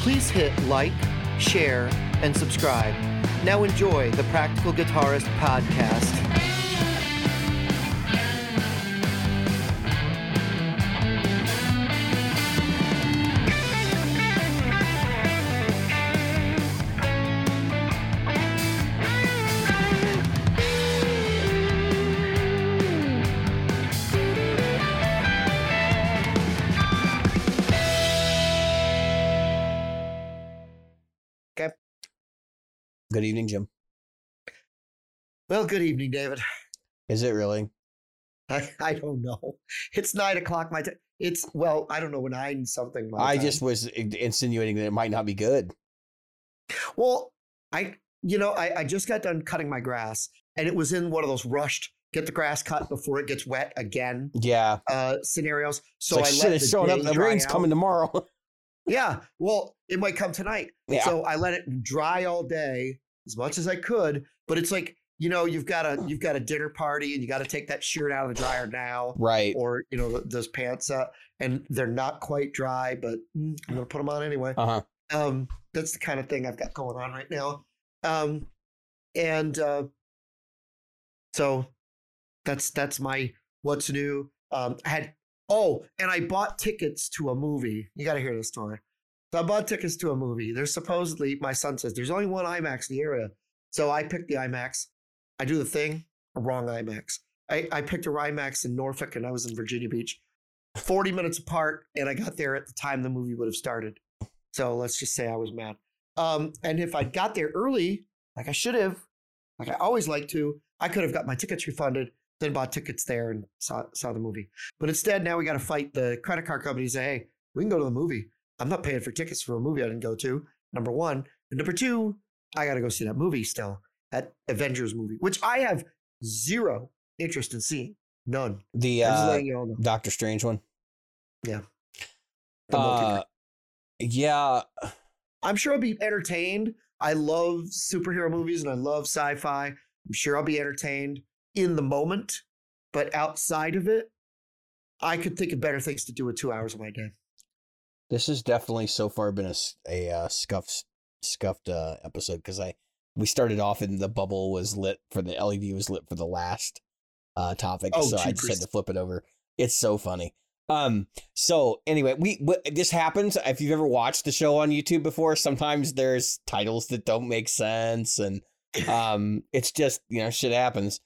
Please hit like, share, and subscribe. Now enjoy the Practical Guitarist podcast. Good evening, Jim. Well, good evening, David. Is it really? I, I don't know. It's nine o'clock my time. It's well, I don't know when nine something. My I time. just was insinuating that it might not be good. well, I you know I, I just got done cutting my grass, and it was in one of those rushed get the grass cut before it gets wet again Yeah. uh, scenarios. So So like, I shit, let it's the showing up. The rain's out. coming tomorrow. Yeah, well, it might come tonight. yeah. So I let it dry all day as much as I could. But it's like you know you've got a you've got a dinner party and you got to take that shirt out of the dryer now. right. or you know those pants uh, and they're not quite dry but mm, i'm gonna put them on anyway Uh huh. um that's the kind of thing i've got going on right now um and uh so that's that's my what's new um i had oh and i bought tickets to a movie. You got to hear this story. So i bought tickets to a movie. There's supposedly my son says there's only one imax in the area. So i picked the imax. I do the thing wrong imax. I, I picked a IMAX in Norfolk and I was in Virginia Beach, 40 minutes apart, and I got there at the time the movie would have started. So let's just say I was mad. Um, and if I got there early, like I should have, like I always like to, I could have got my tickets refunded, then bought tickets there and saw, saw the movie. But instead, now we got to fight the credit card company and say, hey, we can go to the movie. I'm not paying for tickets for a movie I didn't go to, number one. And number two, I got to go see that movie still, that Avengers movie, which I have zero interest in seeing. None. The uh. Doctor Strange one. The. Uh, yeah. I'm sure I'll be entertained. I love superhero movies and I love sci-fi. I'm sure I'll be entertained in the moment, but outside of it, I could think of better things to do with two hours of my day. This has definitely so far been a uh, scuffed scuffed uh, episode because I we started off and the bubble was lit for the LED was lit for the last uh topic, Oh, so I just had to flip it over. It's so funny. Um. So anyway, we what, this happens if you've ever watched the show on YouTube before. Sometimes there's titles that don't make sense, and um, it's just you know shit happens.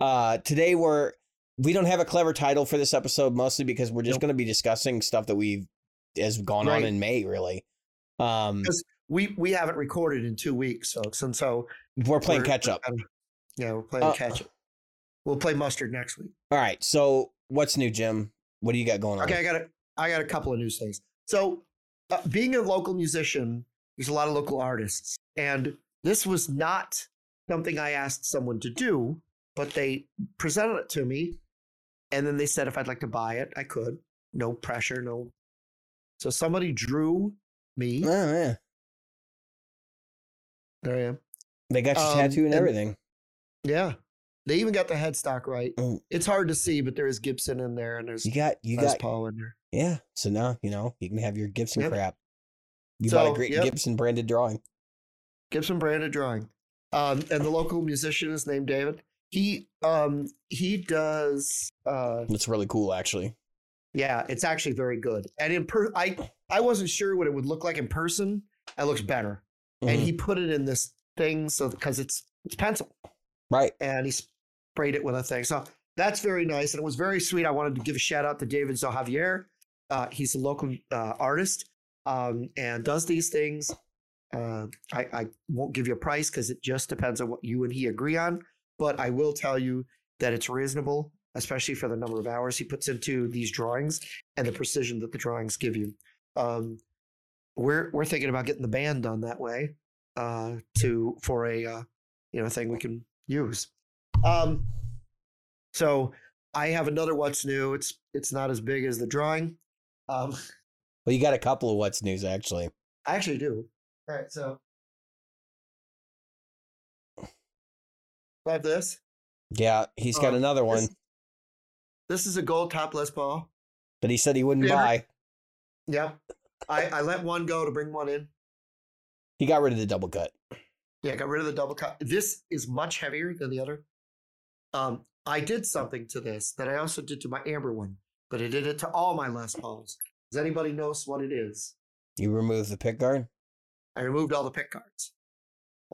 Uh, today we're we don't have a clever title for this episode, mostly because we're just Nope. going to be discussing stuff that we've has gone on in May, really. Um, we we haven't recorded in two weeks, folks, and so we're playing we're- catch up. kinda- yeah, we're playing Uh, catch up. We'll play mustard next week. All right. So what's new, Jim? What do you got going on? Okay, I got a, I got a couple of news things. So, uh, being a local musician, there's a lot of local artists, and this was not something I asked someone to do, but they presented it to me, and then they said if I'd like to buy it, I could. No pressure, no. So somebody drew me. Oh yeah, There I am. they got your Um, tattoo and and- everything. Yeah, they even got the headstock right. Mm. It's hard to see, but there is Gibson in there, and there's You got you Les got Paul in there. yeah. So now you know you can have your Gibson Yep. crap. You bought a great yep. Gibson branded drawing. Gibson branded drawing. Um, and the local musician is named David. He um he does uh It's really cool, actually. yeah, it's actually very good. And in per I I wasn't sure what it would look like in person. It looks better. And Mhm. he put it in this thing so because it's it's pencil right. and he sprayed it with a thing. So that's very nice and it was very sweet. I wanted to give a shout out to David Zohavier. Uh, he's a local uh, artist um, and does these things. Uh, I, I won't give you a price because it just depends on what you and he agree on. But I will tell you that it's reasonable, especially for the number of hours he puts into these drawings and the precision that the drawings give you. Um, we're we're thinking about getting the band done that way uh, to for a uh, you know thing we can use. Um, so I have another what's new. It's it's not as big as the drawing. Um, Well, you got a couple of what's news actually. I actually do. All right, so I have this. Yeah, he's got Um, another one This, this is a gold top Les Paul. that he said he wouldn't Yeah. buy. Yeah. I, I let one go to bring one in. He got rid of the double cut. Yeah, got rid of the double cut. This is much heavier than the other. Um, I did something to this that I also did to my amber one, but I did it to all my Les Pauls. Does anybody notice what it is? You removed the pick guard. I removed all the pick guards.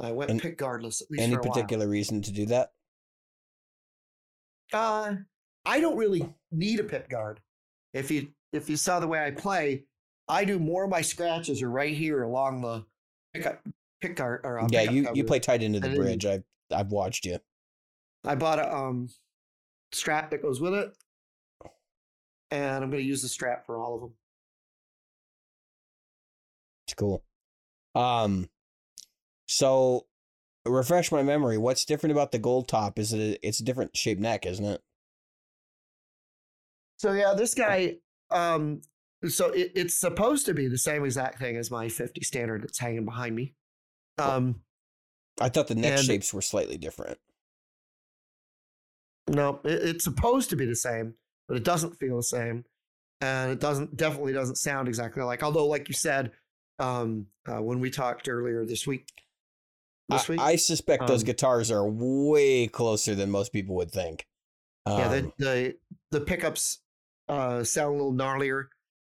I went And pick guardless at least Any for a while. particular reason to do that? Uh, I don't really need a pick guard. If you if you saw the way I play, I do more of my scratches are right here along the pick up pick guard or uh, yeah, pickup you you play tight into the bridge. I've I've watched you. I bought a um strap that goes with it, and I'm going to use the strap for all of them. It's cool. Um, so refresh my memory. What's different about the gold top? Is it it's a different shaped neck, isn't it? So yeah, this guy. Um, so it, it's supposed to be the same exact thing as my 50 standard that's hanging behind me. Um, I thought the neck And- shapes were slightly different. no, it, it's supposed to be the same, but it doesn't feel the same, and it doesn't definitely doesn't sound exactly like. Although, like you said, um, uh, when we talked earlier this week, I, week, I suspect those Um, guitars are way closer than most people would think. yeah, the Um, the the pickups uh, sound a little gnarlier,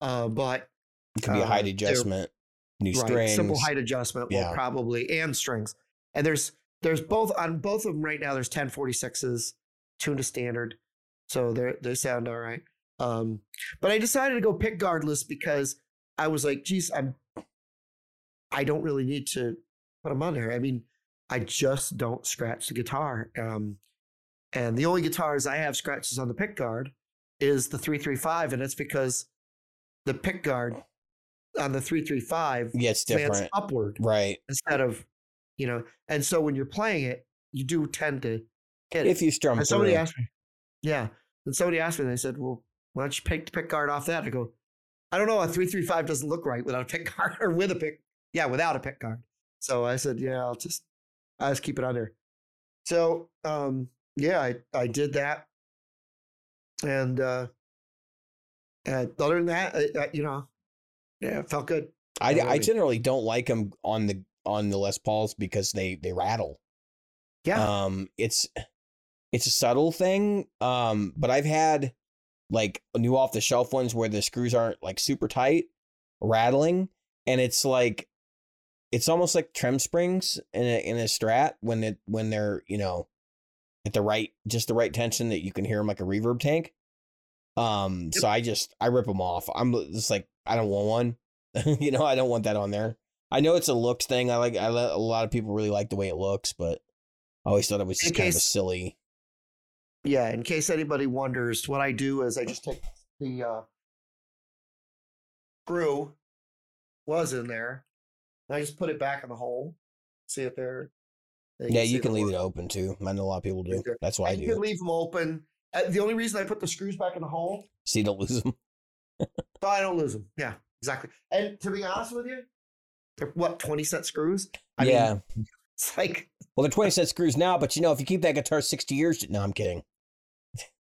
uh, but it could be a uh, height adjustment, new right, strings. simple height adjustment Yeah. probably and strings. And there's there's both on both of them right now. There's 1046s tuned to standard, so they they sound all right. Um, but I decided to go pick guardless because I was like, geez, I'm I don't really need to put them on there. I mean, I just don't scratch the guitar. Um, and the only guitars I have scratches on the pick guard is the 335, and it's because the pick guard on the 335 yeah, it's slants different. upward Right. instead of, you know, and so when you're playing it, you do tend to hit it. If you strum And somebody asked me, yeah, and somebody asked me, they said, well, why don't you pick the pick guard off that? I go, I don't know, a 335 doesn't look right without a pick guard or with a pick, yeah, without a pick guard. So I said, yeah, I'll just, I'll just keep it under. So, um, yeah, I, I did that. And, uh, and other than that, I, I, you know, yeah, it felt good. I, I Already. generally don't like them on the on the Les Pauls because they they rattle. Yeah. Um, it's it's a subtle thing. Um, but I've had like new off the shelf ones where the screws aren't like super tight, rattling, and it's like it's almost like trem springs in a in a strat when it when they're you know at the right just the right tension that you can hear them like a reverb tank. Um, so I just I rip them off. I'm just like I don't want one. you know, I don't want that on there. I know it's a looks thing. I like I let a lot of people really like the way it looks, but I always thought it was In just kind of a silly. Yeah, in case anybody wonders, what I do is I just take the uh, screw was in there, and I just put it back in the hole. See it there? There Yeah, see you can leave hole. it open too. I know a lot of people do. That's why I And You do. can leave them open. Uh, the only reason I put the screws back in the hole So you don't lose them. so I don't lose them. Yeah, exactly. And to be honest with you, they're what twenty cent screws. I yeah. mean, it's like well, they're twenty cent screws now, but you know, if you keep that guitar sixty years, no, I'm kidding.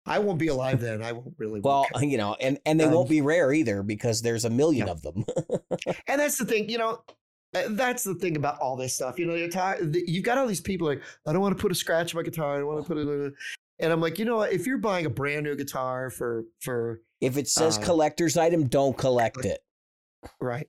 I won't be alive then. I won't really. Well, care. you know, and and they Um, won't be rare either because there's a million yeah. of them. And that's the thing, you know, uh, that's the thing about all this stuff. You know, you're tired, you've got all these people like, I don't want to put a scratch on my guitar. I don't want to put it. And I'm like, you know what? If you're buying a brand new guitar for for if it says Uh, collector's item, don't collect it. right,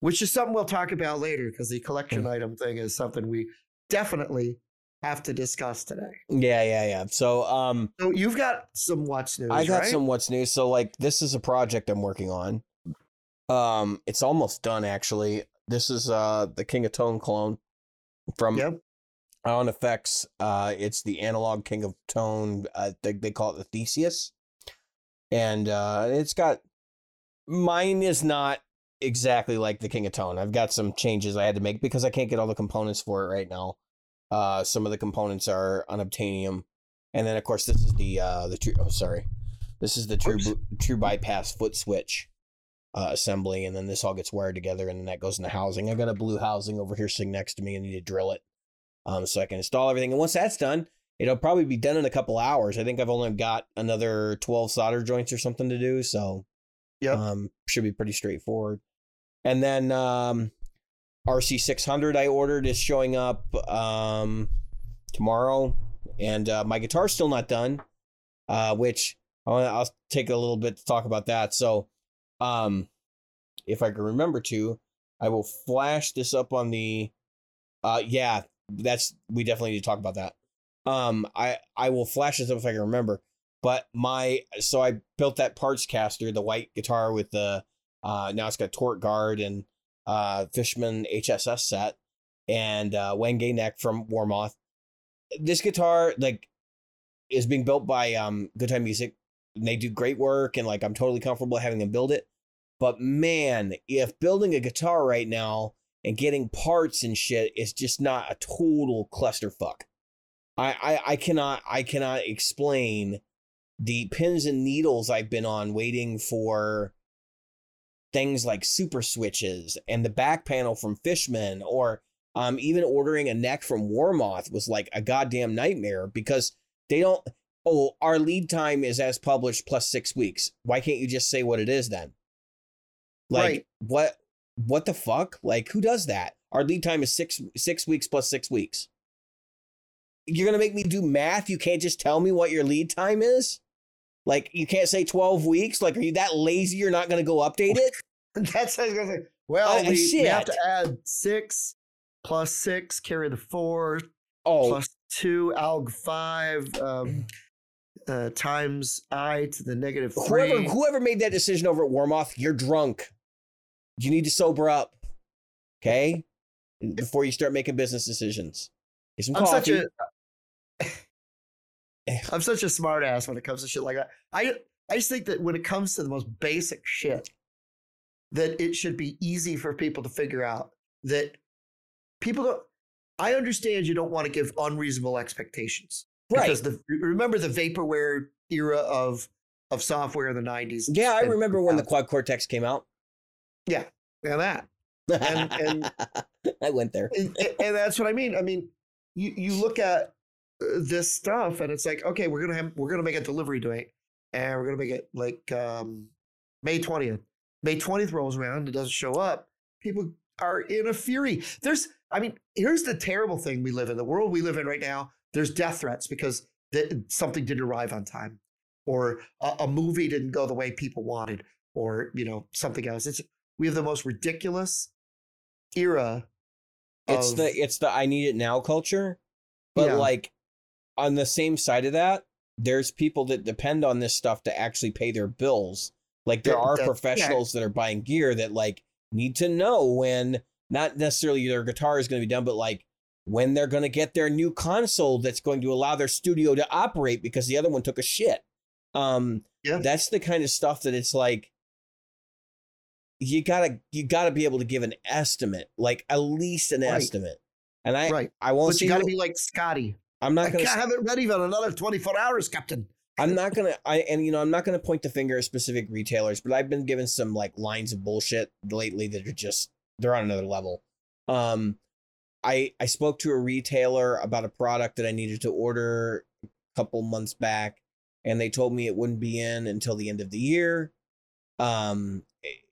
which is something we'll talk about later because the collection Mm. item thing is something we definitely have to discuss today. Yeah, yeah, yeah. So, um, So you've got some what's news. I got right? some what's new. So like this is a project I'm working on. Um it's almost done actually. This is uh the King of Tone clone from Yep. on effects. Uh it's the analog King of Tone. Uh they, they call it the Theseus. And uh it's got mine is not exactly like the King of Tone. I've got some changes I had to make because I can't get all the components for it right now. Uh some of the components are unobtainium. And then of course this is the uh the true oh sorry. This is the true Oops. true bypass foot switch uh, assembly, and then this all gets wired together, and then that goes into housing. I've got a blue housing over here sitting next to me. I need to drill it, um, so I can install everything. And once that's done, it'll probably be done in a couple hours. I think I've only got another twelve solder joints or something to do, so Yep. um, should be pretty straightforward. And then um, RC600 I ordered is showing up um, tomorrow, and uh, my guitar's still not done, uh, which I'll, I'll take a little bit to talk about that. So, um, if I can remember to, I will flash this up on the. Uh, yeah, that's we definitely need to talk about that. Um, I I will flash this up if I can remember. But my so I built that parts caster, the white guitar with the uh now it's got torque guard and uh Fishman HSS set and uh Wenge neck from Warmoth. This guitar like is being built by um Good Time Music. And they do great work and like I'm totally comfortable having them build it. But man, if building a guitar right now and getting parts and shit is just not a total clusterfuck. I, I I cannot I cannot explain the pins and needles I've been on waiting for things like super switches and the back panel from Fishman or um even ordering a neck from Warmoth was like a goddamn nightmare because they don't oh our lead time is as published plus 6 weeks. Why can't you just say what it is then? Like Right. what what the fuck? Like who does that? Our lead time is 6 6 weeks plus 6 weeks. You're going to make me do math? You can't just tell me what your lead time is? Like you can't say 12 weeks? Like are you that lazy you're not going to go update it? That's what I was gonna say. Well, Uh, we, we have to add six plus six, carry the four, Oh, plus two, alg five, um, uh, times i to the negative three. whoever whoever made that decision over at Warmoth, you're drunk. You need to sober up. Okay? Before you start making business decisions. Get some I'm such a I'm such a smart ass when it comes to shit like that. I I just think that when it comes to the most basic shit, that it should be easy for people to figure out that people don't I understand you don't want to give unreasonable expectations. right. Because the remember the vaporware era of of software in the 90s. Yeah, I remember when the Quad Cortex came out. Yeah, yeah, that. And- and- I went there. and, and that's what I mean. I mean, you you look at uh, this stuff and it's like, okay, we're gonna have we're gonna make a delivery date, and we're gonna make it like um, May twentieth. May twentieth rolls around, it doesn't show up. People are in a fury. There's, I mean, here's the terrible thing we live in. The world we live in right now. There's death threats because th- something didn't arrive on time, or a, a movie didn't go the way people wanted, or you know something else. It's we have the most ridiculous era It's of- the it's the I need it now culture. But Yeah. like on the same side of that, there's people that depend on this stuff to actually pay their bills. Like there That- are that- yeah. professionals that are buying gear that like need to know when not necessarily their guitar is going to be done, but like when they're going to get their new console that's going to allow their studio to operate because the other one took a shit. Um, Yeah. that's the kind of stuff that it's like you gotta you gotta be able to give an estimate, like at least an Right. estimate. And I right. I won't But you got to who- be like Scotty. I'm I not gonna. can't have it ready for another 24 hours, Captain. I'm not gonna. I and you know I'm not gonna point the finger at specific retailers, but I've been given some like lines of bullshit lately that are just they're on another level. Um, I I spoke to a retailer about a product that I needed to order a couple months back, and they told me it wouldn't be in until the end of the year. Um,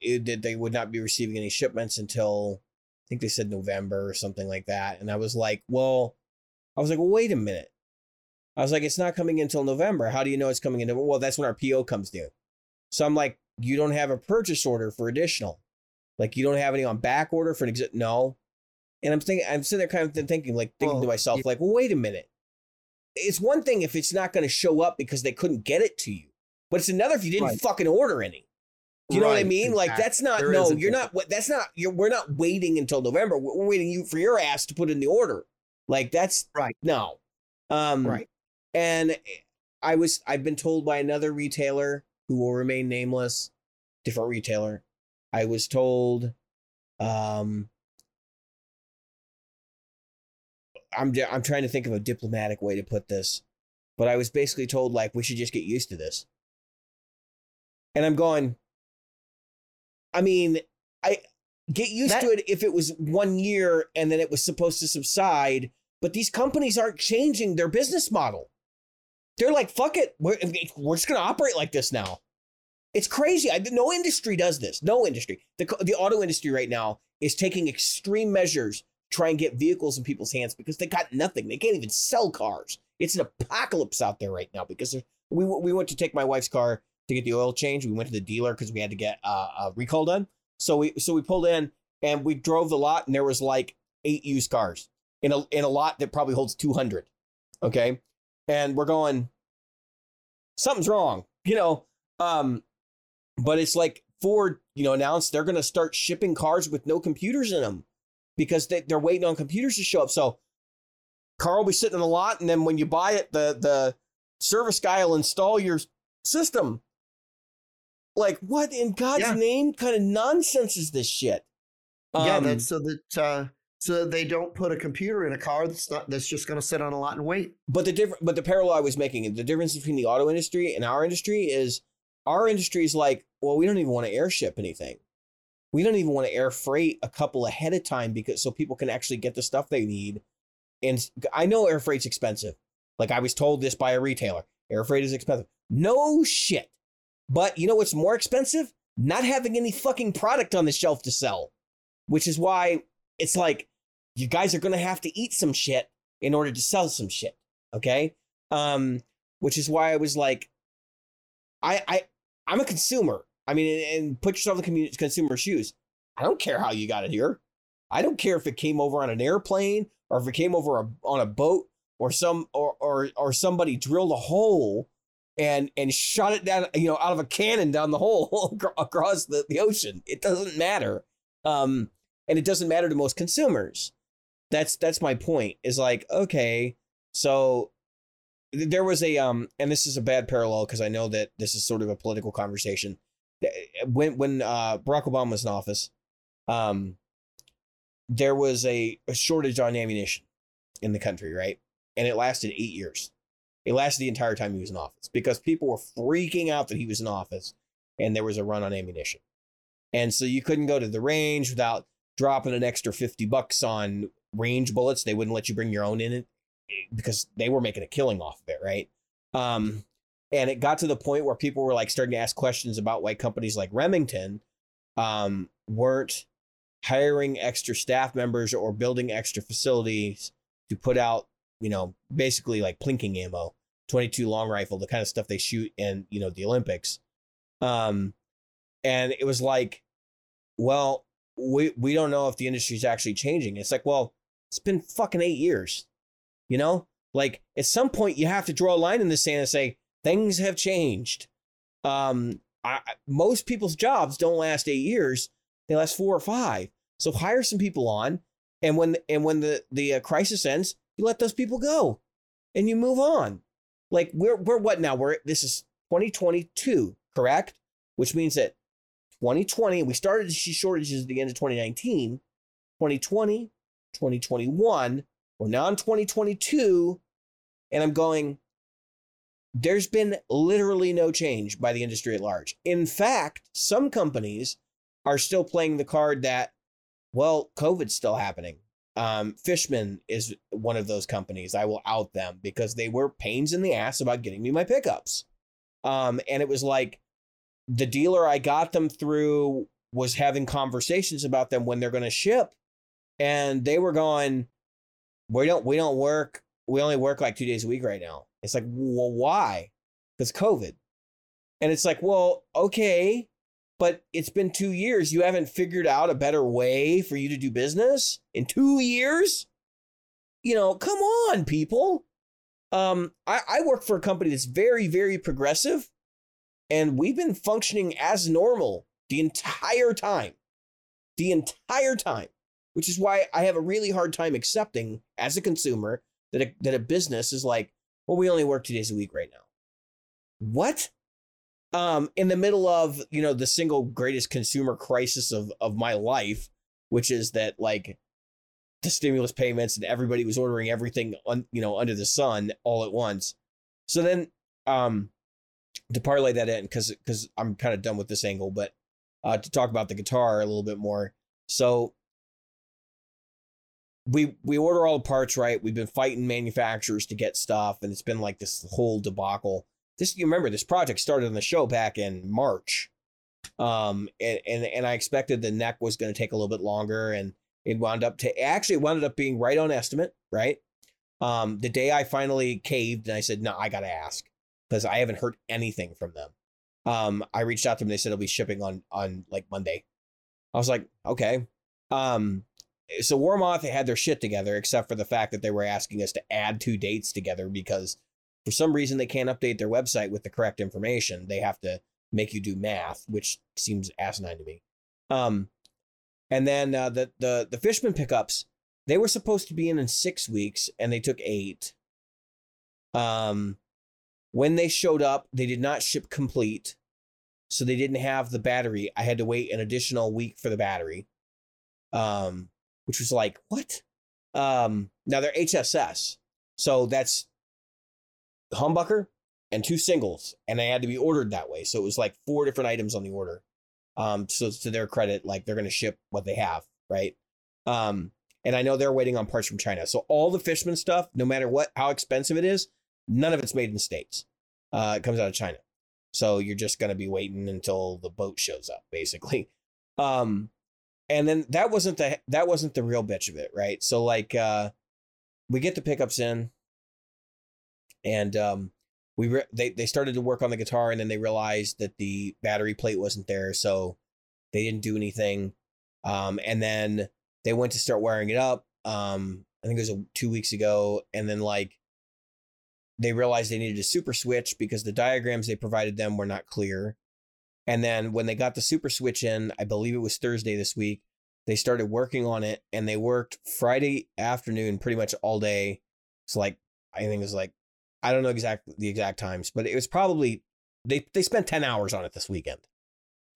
it, that they would not be receiving any shipments until I think they said November or something like that, and I was like, well, I was like, well, wait a minute. I was like, it's not coming until November. How do you know it's coming in? Well, that's when our PO comes due. So I'm like, you don't have a purchase order for additional. Like you don't have any on back order for an exit. No. And I'm thinking, I'm sitting there kind of thinking, like thinking to myself, you- like, well, wait a minute. It's one thing if it's not going to show up because they couldn't get it to you, but it's another if you didn't Right. fucking order any. Do you know what I Right, mean? Like that's not There no, you're not. That's not. You're we're not waiting until November. We're, we're waiting you for your ass to put in the order. Like that's Right. No. Um, Right. and I was I've been told by another retailer who will remain nameless, different retailer. I was told um I'm I'm trying to think of a diplomatic way to put this, but I was basically told like we should just get used to this. And I'm going I mean, I get used That- to it if it was 1 year and then it was supposed to subside, but these companies aren't changing their business model. They're like, fuck it. We're, we're just going to operate like this now. It's crazy. I, no industry does this. No industry. The, the auto industry right now is taking extreme measures to try and get vehicles in people's hands because they got nothing. They can't even sell cars. It's an apocalypse out there right now because we, we went to take my wife's car to get the oil change. We went to the dealer because we had to get uh, a recall done. So we so we pulled in and we drove the lot and there was like eight used cars in a in a lot that probably holds 200. Okay? And we're going something's wrong. You know, um but it's like Ford, you know, announced they're going to start shipping cars with no computers in them because they, they're waiting on computers to show up. So car will be sitting in the lot, and then when you buy it, the the service guy will install your system. Like, what in God's yeah. name kind of nonsense is this shit? Um, yeah, that's so that uh, so they don't put a computer in a car that's not that's just going to sit on a lot and wait. But the different, but the parallel I was making, the difference between the auto industry and our industry is our industry is like, well, we don't even want to airship anything. We don't even want to air freight a couple ahead of time because so people can actually get the stuff they need. And I know air freight's expensive. Like I was told this by a retailer. Air freight is expensive. No shit. But you know what's more expensive? Not having any fucking product on the shelf to sell. Which is why it's like you guys are going to have to eat some shit in order to sell some shit. Okay? Um which is why I was like I I I'm a consumer. I mean, and put yourself in the consumer shoes. I don't care how you got it here. I don't care if it came over on an airplane or if it came over a, on a boat or some or, or or somebody drilled a hole and and shot it down, you know, out of a cannon down the hole across the, the ocean. It doesn't matter. Um, and it doesn't matter to most consumers. That's that's my point. Is like, okay, so there was a um and this is a bad parallel because I know that this is sort of a political conversation. When when uh, Barack Obama was in office, um, there was a, a shortage on ammunition in the country, right? And it lasted eight years. It lasted the entire time he was in office because people were freaking out that he was in office and there was a run on ammunition. And so you couldn't go to the range without dropping an extra 50 bucks on range bullets. They wouldn't let you bring your own in it because they were making a killing off of it, right? Um, and it got to the point where people were like starting to ask questions about why companies like Remington um, weren't hiring extra staff members or building extra facilities to put out, you know, basically like plinking ammo, 22 long rifle, the kind of stuff they shoot in, you know, the Olympics. Um, and it was like, well, we we don't know if the industry is actually changing. It's like, well, it's been fucking eight years. You know, like at some point you have to draw a line in the sand and say things have changed. Um, I, most people's jobs don't last eight years; they last four or five. So hire some people on, and when and when the the uh, crisis ends, you let those people go, and you move on. Like we're we're what now? We're this is 2022, correct? Which means that 2020 we started to see shortages at the end of 2019. 2020, 2021, we're now in 2022, and I'm going, there's been literally no change by the industry at large. In fact, some companies are still playing the card that, well, COVID's still happening. Um, Fishman is one of those companies. I will out them because they were pains in the ass about getting me my pickups. Um, and it was like the dealer I got them through was having conversations about them when they're going to ship. And they were going, we don't we don't work we only work like two days a week right now it's like well why because covid and it's like well okay but it's been two years you haven't figured out a better way for you to do business in two years you know come on people um i, I work for a company that's very very progressive and we've been functioning as normal the entire time the entire time which is why I have a really hard time accepting as a consumer that a, that a business is like, well, we only work two days a week right now. What? Um, in the middle of you know the single greatest consumer crisis of of my life, which is that like the stimulus payments and everybody was ordering everything on you know under the sun all at once. So then, um, to parlay that in because because I'm kind of done with this angle, but uh, to talk about the guitar a little bit more. So we we order all the parts right. We've been fighting manufacturers to get stuff, and it's been like this whole debacle. This you remember this project started on the show back in March, Um, and, and, and I expected the neck was going to take a little bit longer and it wound up to actually it wound up being right on estimate, right? Um, the day I finally caved and I said, no, I got to ask because I haven't heard anything from them. Um, I reached out to them. They said it'll be shipping on, on like Monday. I was like, okay. Um, so Warmoth had their shit together, except for the fact that they were asking us to add two dates together because for some reason they can't update their website with the correct information. They have to make you do math, which seems asinine to me. Um, and then uh, the the the Fishman pickups, they were supposed to be in in six weeks, and they took eight. Um, when they showed up, they did not ship complete, so they didn't have the battery. I had to wait an additional week for the battery. Um, which was like what? Um, now they're HSS, so that's humbucker and two singles, and they had to be ordered that way. So it was like four different items on the order. Um, so to their credit, like they're going to ship what they have, right? Um, and I know they're waiting on parts from China. So all the Fishman stuff, no matter what, how expensive it is, none of it's made in the States. Uh, it comes out of China. So you're just going to be waiting until the boat shows up, basically. Um, and then that wasn't the that wasn't the real bitch of it, right? So like, uh, we get the pickups in, and um, we re- they they started to work on the guitar and then they realized that the battery plate wasn't there, so they didn't do anything. Um, and then they went to start wiring it up. Um, I think it was a, two weeks ago, and then like they realized they needed a super switch because the diagrams they provided them were not clear. And then when they got the super switch in, I believe it was Thursday this week, they started working on it and they worked Friday afternoon pretty much all day. It's like I think it was like I don't know exactly the exact times, but it was probably they they spent 10 hours on it this weekend.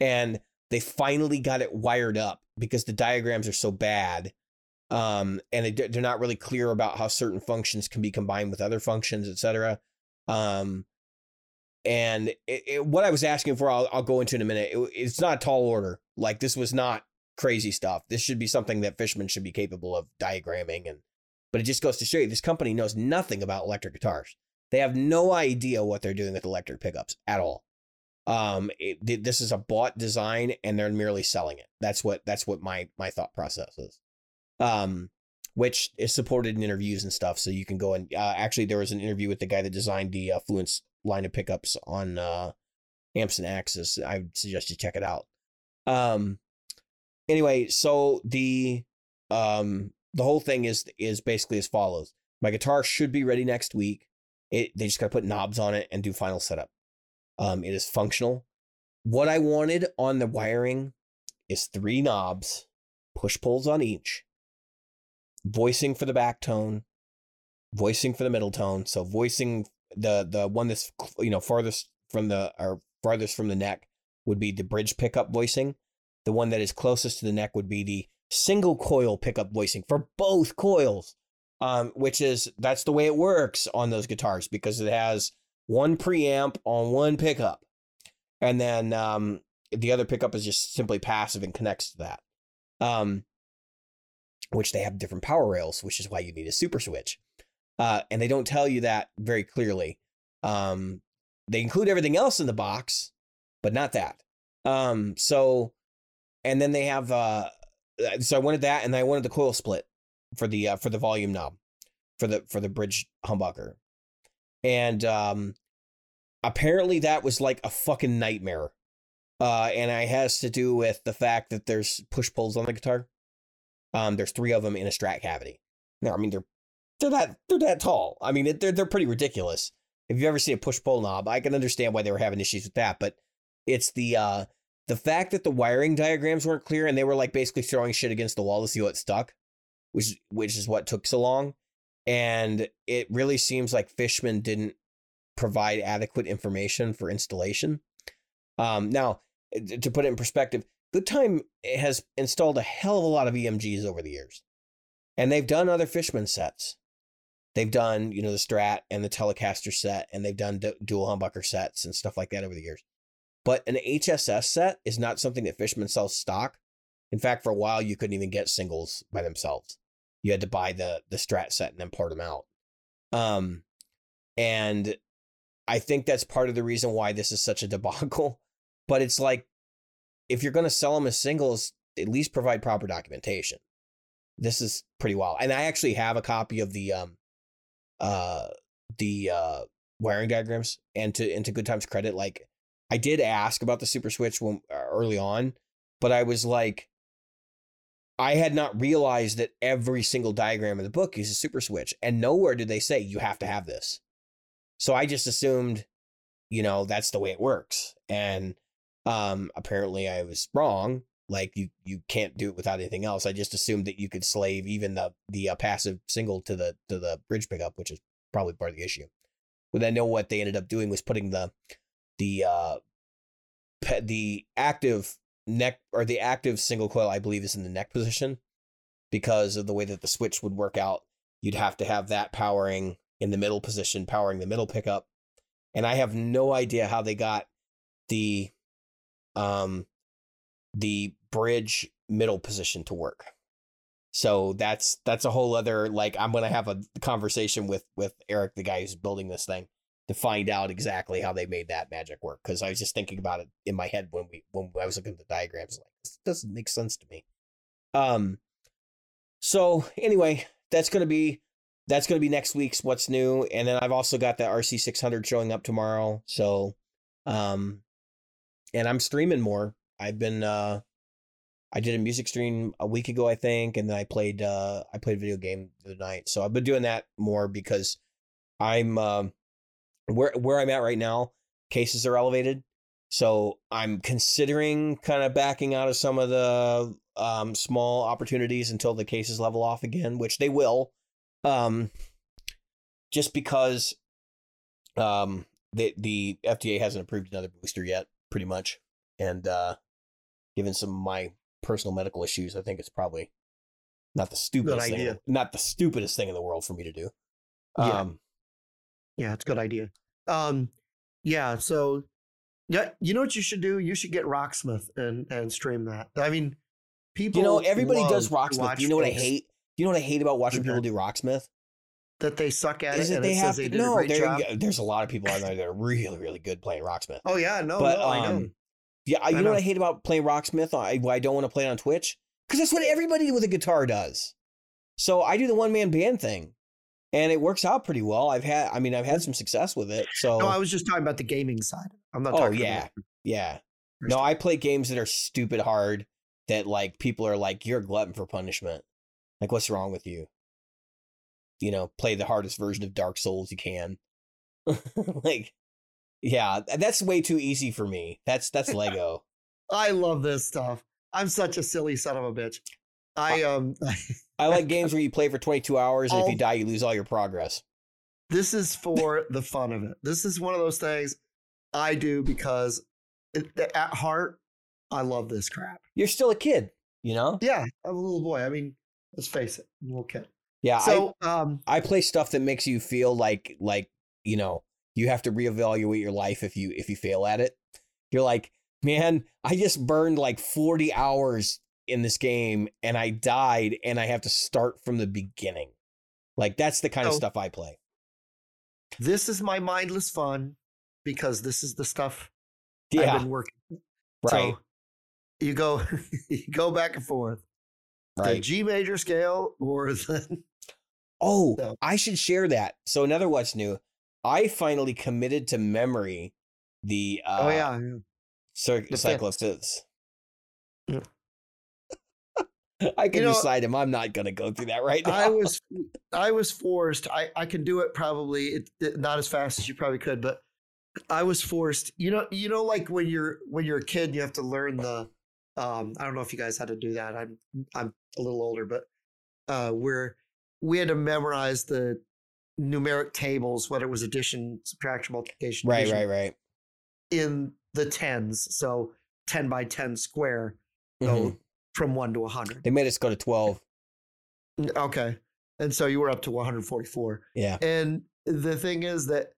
And they finally got it wired up because the diagrams are so bad. Um, and they, they're not really clear about how certain functions can be combined with other functions, etc. Um, and it, it, what I was asking for, I'll, I'll go into in a minute. It, it's not a tall order. Like this was not crazy stuff. This should be something that Fishman should be capable of diagramming. And but it just goes to show you this company knows nothing about electric guitars. They have no idea what they're doing with electric pickups at all. Um, it, this is a bought design, and they're merely selling it. That's what that's what my my thought process is. Um, which is supported in interviews and stuff. So you can go and uh, actually there was an interview with the guy that designed the uh, Fluence line of pickups on uh, Amps and Axis. I would suggest you check it out. Um, anyway, so the um the whole thing is is basically as follows. My guitar should be ready next week. It, they just got to put knobs on it and do final setup. Um, it is functional. What I wanted on the wiring is three knobs, push pulls on each, voicing for the back tone, voicing for the middle tone. So voicing the the one that's you know farthest from the or farthest from the neck would be the bridge pickup voicing. The one that is closest to the neck would be the single coil pickup voicing for both coils um, which is that's the way it works on those guitars because it has one preamp on one pickup, and then um, the other pickup is just simply passive and connects to that. Um, which they have different power rails, which is why you need a super switch. Uh, and they don't tell you that very clearly. Um, they include everything else in the box, but not that. Um, so, and then they have, uh, so I wanted that, and I wanted the coil split for the uh, for the volume knob for the for the bridge humbucker, and um, apparently that was like a fucking nightmare. Uh, and it has to do with the fact that there's push pulls on the guitar. Um, there's three of them in a strat cavity. Now, I mean, they're they're that they're that tall. I mean, they're they're pretty ridiculous. If you ever see a push pull knob, I can understand why they were having issues with that, but it's the uh the fact that the wiring diagrams weren't clear and they were like basically throwing shit against the wall to see what stuck which which is what took so long. And it really seems like Fishman didn't provide adequate information for installation. Um, now, eh, to put it in perspective, Good Time has installed a hell of a lot of EMGs over the years, and they've done other Fishman sets. They've done, you know, the Strat and the Telecaster set, and they've done dual humbucker sets and stuff like that over the years. But an HSS set is not something that Fishman sells stock. In fact, for a while, you couldn't even get singles by themselves you had to buy the the strat set and then part them out. Um, and I think that's part of the reason why this is such a debacle. But it's like if you're going to sell them as singles, at least provide proper documentation. This is pretty wild. And I actually have a copy of the um uh the uh wiring diagrams and to into good times credit like I did ask about the super switch when uh, early on, but I was like I had not realized that every single diagram in the book is a super switch and nowhere did they say you have to have this. So I just assumed you know that's the way it works and um apparently I was wrong like you you can't do it without anything else. I just assumed that you could slave even the the uh, passive single to the to the bridge pickup, which is probably part of the issue. But I know what they ended up doing was putting the the uh the active neck or the active single coil I believe is in the neck position because of the way that the switch would work out. You'd have to have that powering in the middle position, powering the middle pickup. And I have no idea how they got the um the bridge middle position to work. So that's that's a whole other like I'm gonna have a conversation with with Eric, the guy who's building this thing, to find out exactly how they made that magic work. Because I was just thinking about it in my head when we when I was looking at the diagrams, like this doesn't make sense to me. Um. So anyway, that's gonna be that's gonna be next week's what's new, and then I've also got the RC 600 showing up tomorrow. So, um, and I'm streaming more. I've been uh I did a music stream a week ago, I think, and then I played uh I played video game the night. So I've been doing that more because I'm uh, where where I'm at right now, cases are elevated. So I'm considering kind of backing out of some of the um, small opportunities until the cases level off again, which they will. Um, just because um, the the FDA hasn't approved another booster yet, pretty much, and uh, given some of my personal medical issues, I think it's probably not the stupidest thing, not the stupidest thing in the world for me to do. Yeah. Um, Yeah, it's a good idea. Um, yeah, so yeah, you know what you should do? You should get Rocksmith and and stream that. I mean, people. you know, everybody does rocksmith. You know what I hate? You know what I hate about watching people do rocksmith? That they suck at Is it, and they it have to, they did a no. job. there's a lot of people out there that are really, really good playing rocksmith. Oh yeah, no, but no, I know. um, yeah, I- I you know, know. what I hate about playing rocksmith? I, I don't want to play it on Twitch because that's what everybody with a guitar does. So I do the one man band thing, and it works out pretty well. I've had, I mean, I've had some success with it. So No, I was just talking about the gaming side. I'm not. Oh, talking yeah. About yeah, no, I play games that are stupid hard. That like people are like, you're a glutton for punishment. Like, what's wrong with you? You know, play the hardest version of Dark Souls you can. like, yeah, that's way too easy for me. That's that's Lego. I love this stuff. I'm such a silly son of a bitch. I um. I like games where you play for 22 hours and if you die, you lose all your progress. this is for the fun of it. This is one of those things I do because it, at heart, I love this crap. You're still a kid, you know? Yeah, I'm a little boy. I mean, let's face it, I'm a little kid. Yeah, So, um, I, I play stuff that makes you feel like like, you know, you have to reevaluate your life if you if you fail at it. You're like, man, I just burned like 40 hours in this game and I died and I have to start from the beginning. Like that's the kind of stuff I play. this is my mindless fun because this is the stuff I've been working. right, So you go, you go back and forth. The. G major scale or the Oh, So- I should share that. So another what's new. I finally committed to memory the uh oh yeah, yeah. cir-. Yeah. I can know- decide him. I'm not gonna go through that right now. I was I was forced. I I can do it probably it, it- not as fast as you probably could, but I was forced. You know, you know, like when you're when you're a kid, you have to learn the. Um, I don't know if you guys had to do that. I'm I'm a little older, but uh, where we had to memorize the numeric tables, whether it was addition, subtraction, multiplication, right, division, right, right. in the tens. So ten by ten square, so Mhm. From one to a hundred. They made us go to 12. Okay, and so you were up to 144. Yeah. And the thing is that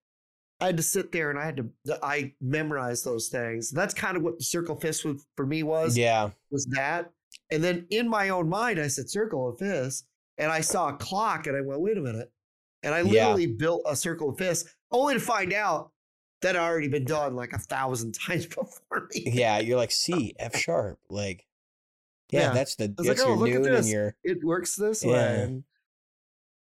I had to sit there and I had to I memorized those things. That's kind of what the circle fifths was, for me was Yeah. was that. And then in my own mind, I said circle of fifths, and I saw a clock, and I went, wait a minute, and I Yeah. literally built a circle of fifths, only to find out that had already been done like a thousand times before me. Yeah, you're like C F sharp, like yeah, Yeah. that's the that's like, "Oh, look at this." your It works this Yeah. way.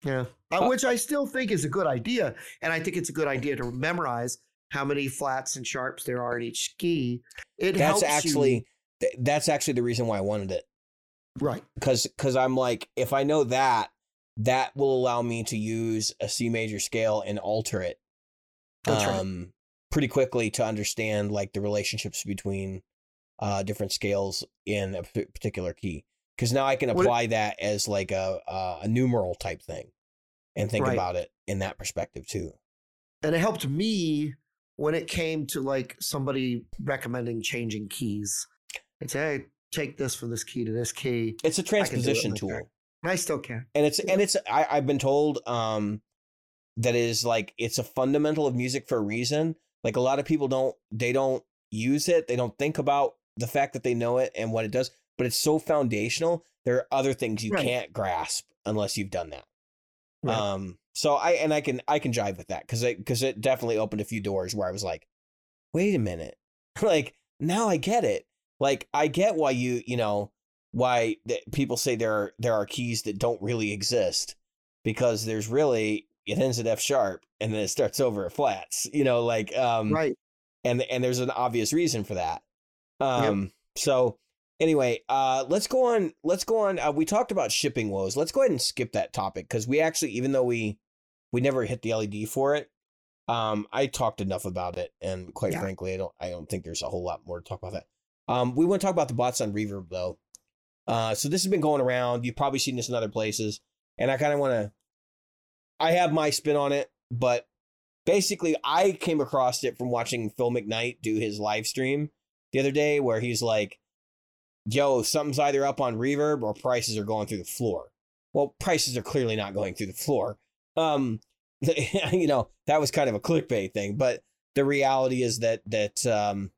yeah. Uh, which I still think is a good idea. And I think it's a good idea to memorize how many flats and sharps there are in each key. It that's helps you- actually th- that's actually the reason why I wanted it. right. because because I'm like, if I know that, that will allow me to use a C major scale and alter it That's right. um, pretty quickly to understand like the relationships between uh, different scales in a p- particular key. Because now I can What- apply that as like a a, a numeral type thing, and think Right. about it in that perspective too. and it helped me when it came to like somebody recommending changing keys. I'd say, hey, take this from this key to this key. It's a it transposition tool. that. I still can. and it's Yeah. and it's I, I've been told um that is like it's a fundamental of music for a reason. Like a lot of people don't they don't use it, they don't think about the fact that they know it and what it does, but it's so foundational. There are other things you Right. can't grasp unless you've done that. Right. Um so I and I can I can jive with that because it because it definitely opened a few doors where I was like, wait a minute. like now I get it. Like I get why you, you know, why that people say there are there are keys that don't really exist because there's really it ends at F sharp and then it starts over at flats. You know, like um right. and and there's an obvious reason for that. Um so anyway, uh let's go on let's go on uh, we talked about shipping woes. Let's go ahead and skip that topic cuz we actually even though we we never hit the LED for it, um I talked enough about it and quite Yeah. frankly I don't I don't think there's a whole lot more to talk about that. Um we want to talk about the bots on Reverb though. Uh so this has been going around. You've probably seen this in other places and I kind of want to I have my spin on it, but basically I came across it from watching Phil McKnight do his live stream the other day where he's like, yo, something's either up on reverb or prices are going through the floor. Well, prices are clearly not going through the floor. Um, you know, that was kind of a clickbait thing, but the reality is that that um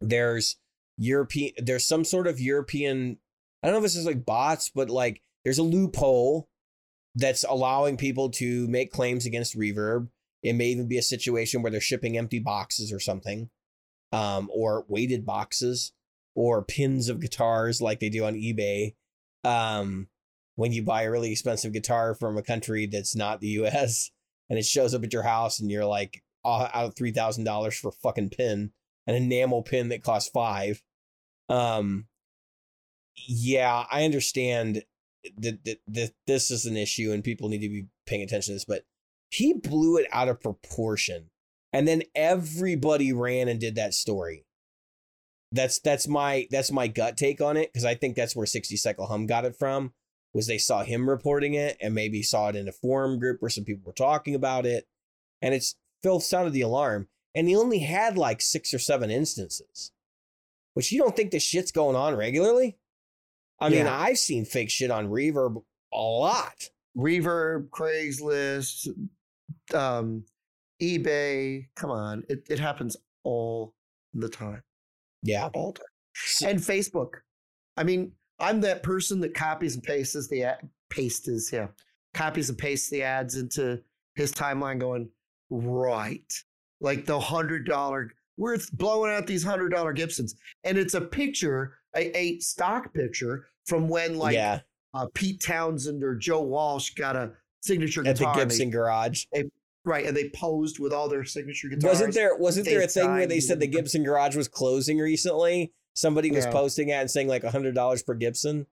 there's European there's some sort of European I don't know if this is like bots, but like there's a loophole that's allowing people to make claims against reverb. It may even be a situation where they're shipping empty boxes or something, um, or weighted boxes, or pins of guitars like they do on eBay. Um, when you buy a really expensive guitar from a country that's not the U.S. and it shows up at your house and you're like out of three thousand dollars for a fucking pin, an enamel pin that costs five. Um, yeah, I understand that, that, that this is an issue and people need to be paying attention to this, but he blew it out of proportion. And then everybody ran and did that story. That's that's my that's my gut take on it because I think that's where 60 Cycle Hum got it from. Was they saw him reporting it and maybe saw it in a forum group where some people were talking about it, and it's Phil sounded the alarm, and he only had like six or seven instances, which you don't think this shit's going on regularly. I mean, Yeah. I've seen fake shit on Reverb a lot. Reverb, Craigslist, um, eBay. Come on. It, it happens all the time. Yeah. All the time. And Facebook. I mean, I'm that person that copies and pastes the ad, pastes, yeah, copies and pastes the ads into his timeline going, right. Like the hundred dollar, we're blowing out these hundred dollar Gibsons. And it's a picture, a, a stock picture from when like yeah. uh, Pete Townshend or Joe Walsh got a signature At the guitar. and they- Gibson garage. Right, and they posed with all their signature guitars. Wasn't there wasn't there a thing where they said the Gibson garage was closing recently? Somebody was Yeah. posting it and saying like hundred dollars per Gibson.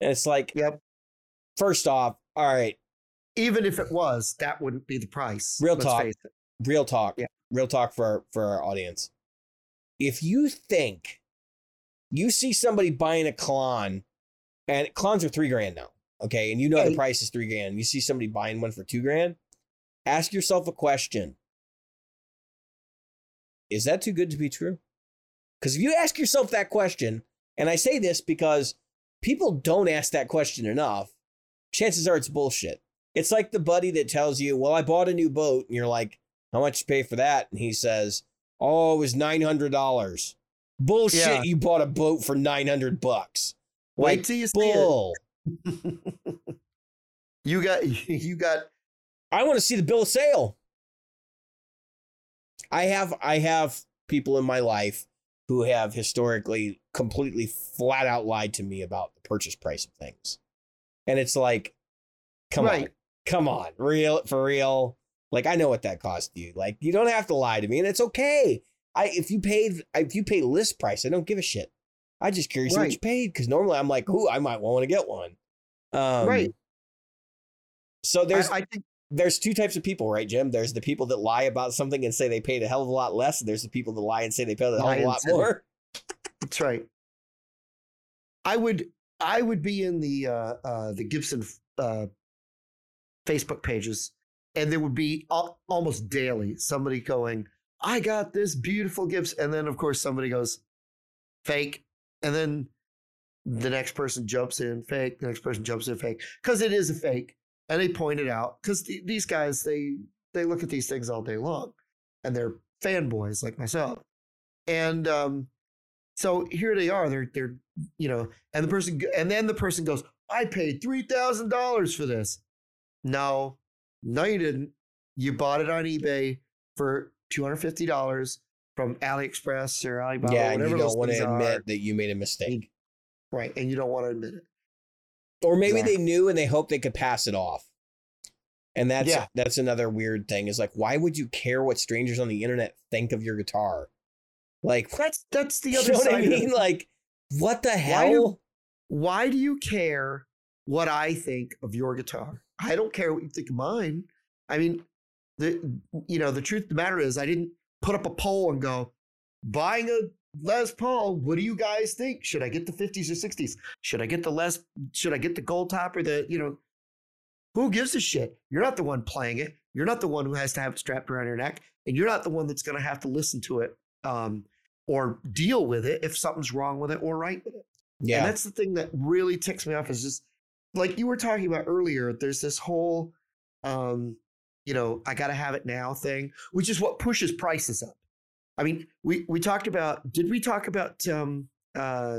And it's like, Yep. first off, all right, Even if it was, that wouldn't be the price. Real talk. real talk. Yeah. Real talk for our, for our audience. If you think you see somebody buying a Klon, and Klons are three grand now, okay, and you know the price is three grand, you see somebody buying one for two grand, ask yourself a question: Is that too good to be true? Because if you ask yourself that question, and I say this because people don't ask that question enough, chances are it's bullshit. It's like the buddy that tells you, "Well, I bought a new boat," and you're like, "How much you pay for that?" And he says, "Oh, it was nine hundred dollars." Bullshit! Yeah. You bought a boat for nine hundred bucks. Wait Like till you see bull. it. you got you got I want to see the bill of sale. I have I have people in my life who have historically completely flat out lied to me about the purchase price of things. And it's like, come Right. on, come on, real for real. Like I know what that cost you. Like you don't have to lie to me, and it's okay. I if you paid if you pay list price, I don't give a shit. I just curious what you paid because normally I'm like, ooh, I might want to get one. Um, Right. So there's I, I think there's two types of people, right, Jim? There's the people that lie about something and say they paid a hell of a lot less, and there's the people that lie and say they paid a hell of a lot more. that's right. I would I would be in the uh, uh, the Gibson uh, Facebook pages, and there would be al- almost daily somebody going, "I got this beautiful Gibson," and then of course somebody goes, "Fake," and then the next person jumps in, fake. The next person jumps in, fake, because it is a fake, and they point it out because these guys they they look at these things all day long, and they're fanboys like myself, and um, so here they are. They're they're you know, and the person and then the person goes, "I paid three thousand dollars for this." No, no, you didn't. You bought it on eBay for two hundred fifty dollars from AliExpress or Alibaba. yeah, and whatever you don't want to admit are. that you made a mistake. right? And you don't want to admit it. Or maybe Exactly. they knew and they hoped they could pass it off. And that's Yeah. that's another weird thing is like, why would you care what strangers on the internet think of your guitar? Like, That's that's the other you know what side. I of mean? Like, what the Why do- hell? Why do you care what I think of your guitar? I don't care what you think of mine. I mean, the you know the truth of the matter is, I didn't put up a poll and go buying a Les Paul. What do you guys think? Should I get the 50s or 60s? Should I get the Les? Should I get the gold top or the you know? Who gives a shit? You're not the one playing it. You're not the one who has to have it strapped around your neck, and you're not the one that's going to have to listen to it um, or deal with it if something's wrong with it or right with it. Yeah. And that's the thing that really ticks me off is just like you were talking about earlier, there's this whole um, you know, I gotta have it now thing, which is what pushes prices up. I mean, we we talked about did we talk about um uh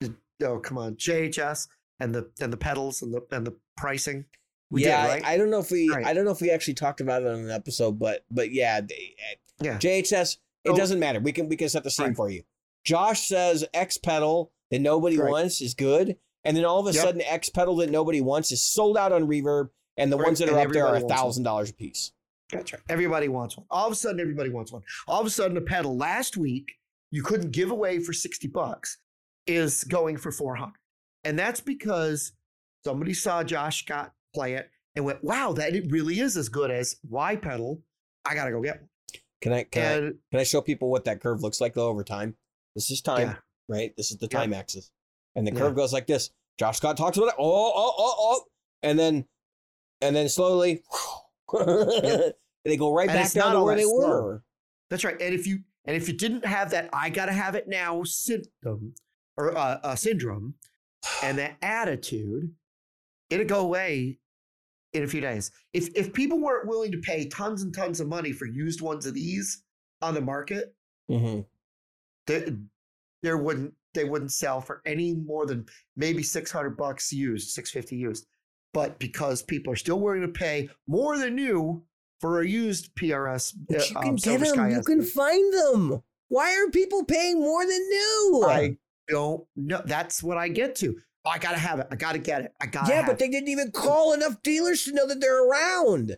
the- oh come on, JHS and the and the pedals and the and the pricing? We yeah, did, I- right? I, don't know if we Right. I don't know if we actually talked about it on an episode, but but yeah, they- yeah. JHS, it So- doesn't matter. We can we can set the scene Right. for you. Josh says X pedal that nobody wants is good, and then all of a Yep. sudden X pedal that nobody wants is sold out on Reverb, and the ones that and are up there are a thousand dollars a piece. That's right. Everybody wants one. All of a sudden, everybody wants one. All of a sudden, a pedal last week you couldn't give away for 60 bucks is going for 400. And that's because somebody saw Josh Scott play it and went, wow, that it really is as good as Y pedal. I got to go get one. Can I can I can I show people what that curve looks like though over time? This is time, Yeah. right? This is the Yeah. time axis, and the Yeah. curve goes like this. Josh Scott talks about it. Oh oh oh oh, and then and then slowly. They go right And back down to where they slow. were. that's right. And if you and if you didn't have that, I got to have it now symptom or uh, uh, syndrome and that attitude, it'd go away in a few days. If if people weren't willing to pay tons and tons of money for used ones of these on the market, hmm there, there wouldn't they wouldn't sell for any more than maybe 600 bucks used 650 used but because people are still willing to pay more than new for a used prs But you uh, can um, get them. Sky You can S3. find them. Why are people paying more than new? i don't know that's what i get to Oh, i gotta have it i gotta get it i gotta yeah, but it. they didn't even call enough dealers to know that they're around.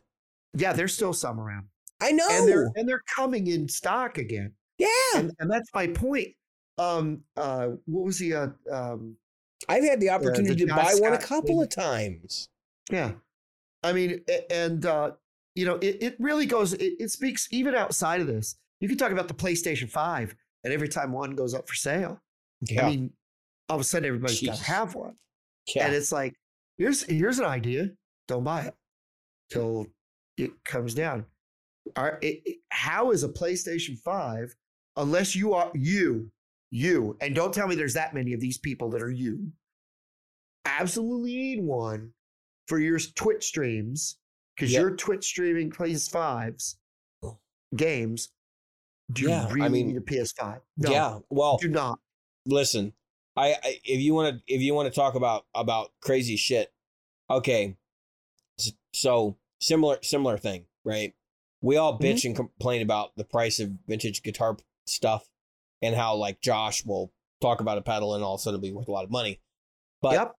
yeah there's still some around I know. and they're and they're coming in stock again yeah, and, and that's my point um uh what was the uh um I've had the opportunity to Josh buy one a couple of times. Yeah. I mean, and, uh, you know, it, it really goes, it, it speaks even outside of this. You can talk about the PlayStation 5, and every time one goes up for sale, Yeah, I mean, all of a sudden everybody's got to have one. yeah. And it's like, here's here's an idea. Don't buy it till it comes down. Are, it, it- how is a PlayStation 5, unless you are you, you, and don't tell me there's that many of these people that are you, absolutely need one for your Twitch streams because Yep. you're Twitch streaming PS5s games. Do you Yeah, I mean, need a PS5? No, yeah. Well, do not. listen, I, I if you want to if you want to talk about about crazy shit, okay. So similar similar thing, right? we all Mhm. bitch and complain about the price of vintage guitar stuff and how like Josh will talk about a pedal and all of a sudden it'll be worth a lot of money. But yep.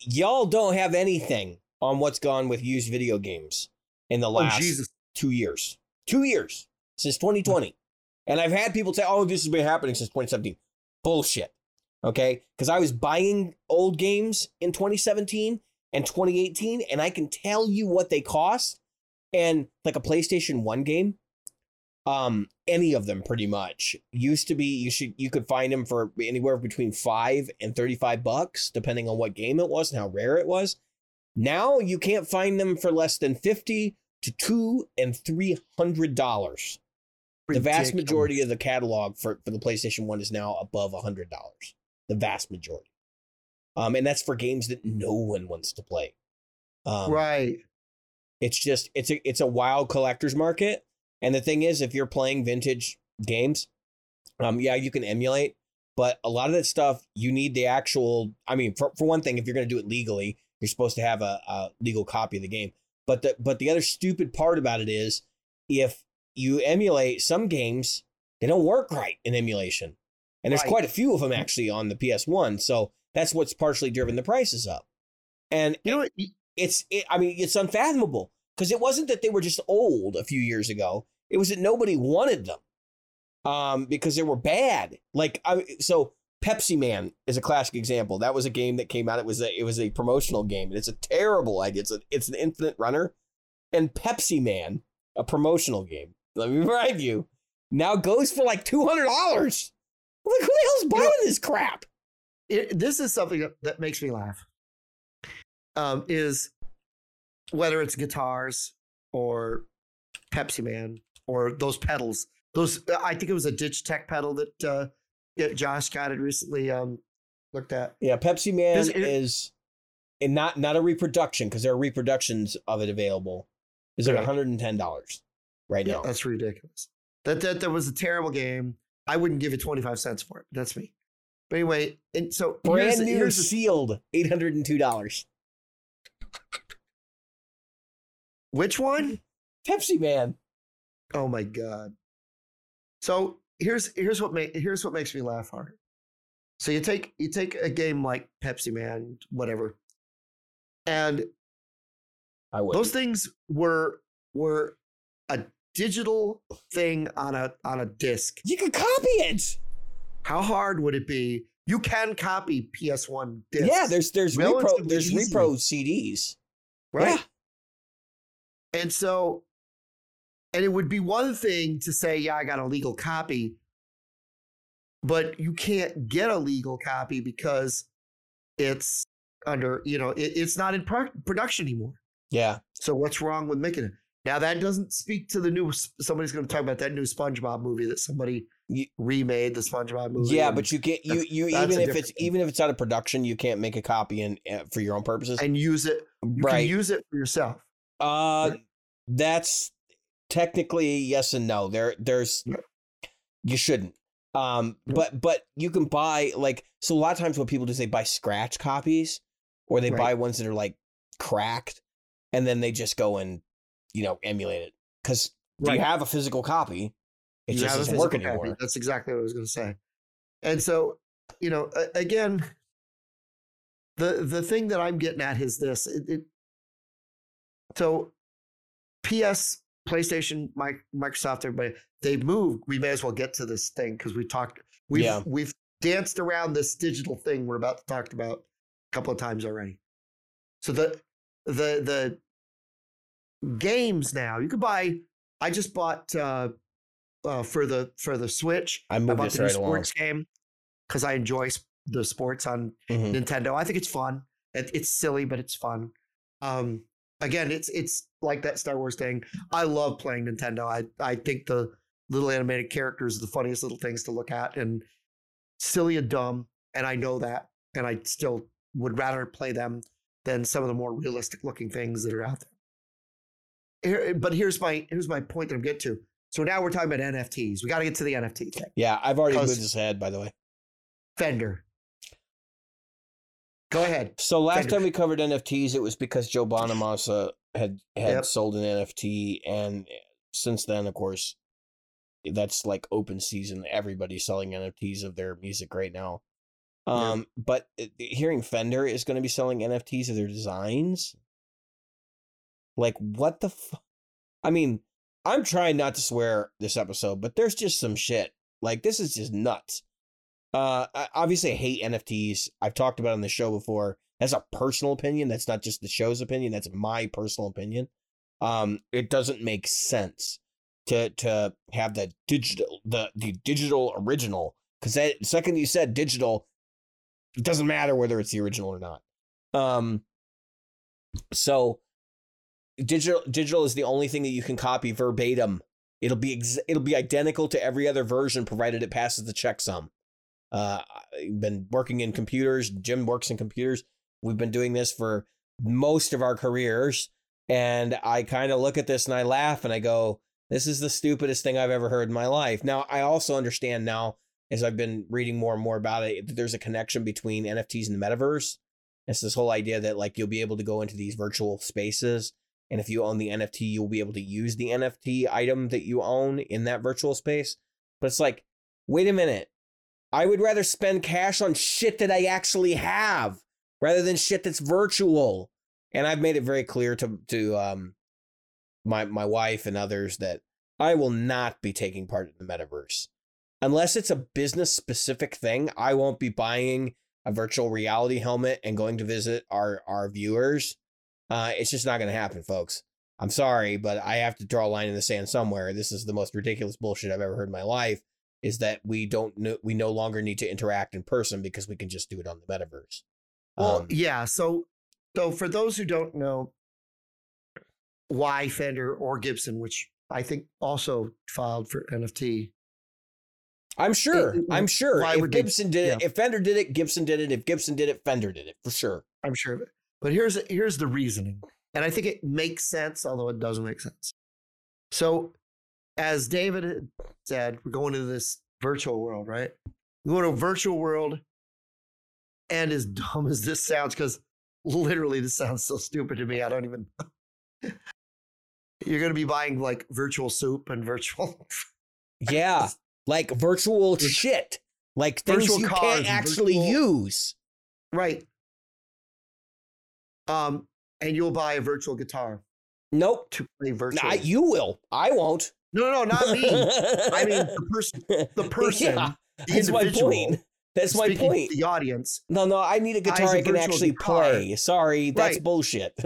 y'all don't have anything on what's gone with used video games in the Oh last Jesus. two years. Two years since 2020. Hmm. And I've had people say, oh, this has been happening since 2017. Bullshit. Okay. Because I was buying old games in 2017 and 2018, and I can tell you what they cost. And like a PlayStation 1 game, um, any of them pretty much used to be you should you could find them for anywhere between five and 35 bucks, depending on what game it was and how rare it was. Now you can't find them for less than 50 to two and three hundred dollars. The vast majority of the catalog for, for the PlayStation 1 is now above a hundred dollars. The vast majority. Um, and that's for games that no one wants to play. Um, right. it's just it's a it's a wild collector's market. And the thing is, if you're playing vintage games, um, yeah, you can emulate, but a lot of that stuff you need the actual. I mean, for, for one thing, if you're going to do it legally, you're supposed to have a, a legal copy of the game. But the but the other stupid part about it is, if you emulate some games, they don't work right in emulation, and there's Right. quite a few of them actually on the PS1. So that's what's partially driven the prices up. And You know what? It's it, I mean it's unfathomable because it wasn't that they were just old a few years ago. It was that nobody wanted them um, because they were bad. Like I so Pepsi Man is a classic example. That was a game that came out. It was a it was a promotional game, and it's a terrible idea. It's a, it's an infinite runner, and Pepsi Man, a promotional game. Let me remind you, now goes for like two hundred dollars. Like who the hell's buying this crap? it, this is something that, that makes me laugh. Um, is whether it's guitars or Pepsi Man or those pedals. Those I think it was a Digitech pedal that uh, that Josh got it recently um, looked at. Yeah, Pepsi Man Is it- is, and not not a reproduction because there are reproductions of it available. Is like Right. one hundred and ten dollars right Yeah, now. that's ridiculous. That that that was a terrible game. I wouldn't give it twenty five cents for it. That's me. But anyway, and so Brand the- new here's sealed eight hundred and two dollars. which one? Pepsi Man. Oh my god. So here's here's what ma- here's what makes me laugh hard. So you take you take a game like Pepsi Man, whatever, and I would. those things were were a digital thing on a on a disc. you can copy it. How hard would it be? You can copy PS1 discs. Yeah, there's there's repro there's easy. repro CDs. right. Yeah. And so, and it would be one thing to say, yeah, I got a legal copy, but you can't get a legal copy because it's under, you know, it, it's not in pro- production anymore. Yeah. So what's wrong with making it? Now that doesn't speak to the new. Somebody's going to talk about that new SpongeBob movie that somebody remade the SpongeBob movie. Yeah, but you can't you you even if it's thing. even if it's out of production, you can't make a copy and uh, for your own purposes. and use it. You right. can use it for yourself. Uh, Right. that's technically yes and no. There, there's you shouldn't. Um, but but you can buy like so. A lot of times, what people do is they buy scratch copies, or they Right. buy ones that are like cracked, and then they just go and you know emulate it. Because Right. you have a physical copy? It You just doesn't work physical copy. anymore. That's exactly what I was going to say. And so, you know, again, the the thing that I'm getting at is this. It, it, so, PS, PlayStation, Microsoft, everybody, they moved. We may as well get to this thing because we talked. We've Yeah. we've danced around this digital thing we're about to talk about a couple of times already. So the the the games now you could buy. I just bought uh, uh, for the for the Switch. I I moved bought this the new right along. sports game because I enjoy the sports on Mhm. Nintendo. I think it's fun. It, it's silly, but it's fun. Um, again, it's it's like that Star Wars thing. I love playing Nintendo. I I think the little animated characters are the funniest little things to look at, and silly and dumb. And I know that, and I still would rather play them than some of the more realistic looking things that are out there. Here, but here's my here's my point that I'm getting to. So now we're talking about NFTs. We got to get to the NFT thing. Yeah, I've already moved this ahead. By the way. Fender. Go ahead. So last time we covered NFTs, it was because Joe Bonamassa had had Yep. sold an NFT, and since then, of course, that's like open season. Everybody's selling NFTs of their music right now. Yeah. Um, but uh, hearing Fender is going to be selling NFTs of their designs, like what the? Fu- I mean, I'm trying not to swear this episode, but there's just some shit. Like this is just nuts. Uh, I obviously hate NFTs. I've talked about on the show before. That's a personal opinion. That's not just the show's opinion. That's my personal opinion. Um, it doesn't make sense to to have the digital the the digital original because that second you said digital, it doesn't matter whether it's the original or not. Um, so digital digital is the only thing that you can copy verbatim. It'll be ex- it'll be identical to every other version provided it passes the checksum. Uh, I've been working in computers. Jim works in computers. We've been doing this for most of our careers, and I kind of look at this and I laugh and I go, "This is the stupidest thing I've ever heard in my life." Now I also understand now as I've been reading more and more about it that there's a connection between NFTs and the metaverse. It's this whole idea that like you'll be able to go into these virtual spaces and if you own the NFT, you'll be able to use the NFT item that you own in that virtual space. But it's like, wait a minute. I would rather spend cash on shit that I actually have rather than shit that's virtual. And I've made it very clear to to um my my wife and others that I will not be taking part in the metaverse. Unless it's a business specific thing, I won't be buying a virtual reality helmet and going to visit our our viewers uh, it's just not going to happen, folks. I'm sorry, but I have to draw a line in the sand somewhere. This is the most ridiculous bullshit I've ever heard in my life. Is that we don't know, we no longer need to interact in person because we can just do it on the metaverse. Well, Um, yeah. So, so for those who don't know why Fender or Gibson, which I think also filed for NFT, I'm sure. it- I'm sure. why If would they- Gibson did it, yeah. if Fender did it, Gibson did it. If Gibson did it, Fender did it for sure. I'm sure of it. But here's here's the reasoning, and I think it makes sense, although it doesn't make sense. So, as David said, we're going into this virtual world, right? We go to a virtual world, and as dumb as this sounds, because literally this sounds so stupid to me, I don't even. You're going to be buying like virtual soup and virtual. Yeah, like virtual shit, like things virtual you can't actually virtual- use. right. Um, and you'll buy a virtual guitar Nope. to play virtual. I, you will. I won't. No, no, not me. I mean the person, the person, Yeah, the that's my point. That's my point. The audience. No, no, I need a guitar I can actually guitar. play. Sorry, that's Right. bullshit.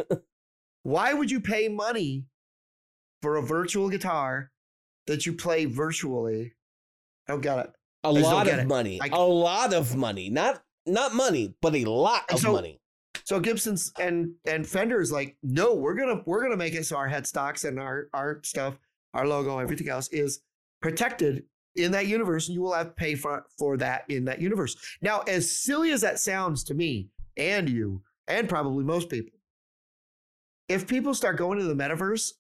Why would you pay money for a virtual guitar that you play virtually? I don't got it. a lot of money. I- a lot of money. Not not money, but a lot of so- money. So Gibson's and and Fender's like, no, we're gonna we're gonna make it so our headstocks and our our stuff, our logo, everything else is protected in that universe, and you will have to pay for for that in that universe. Now, as silly as that sounds to me and you, and probably most people, if people start going to the metaverse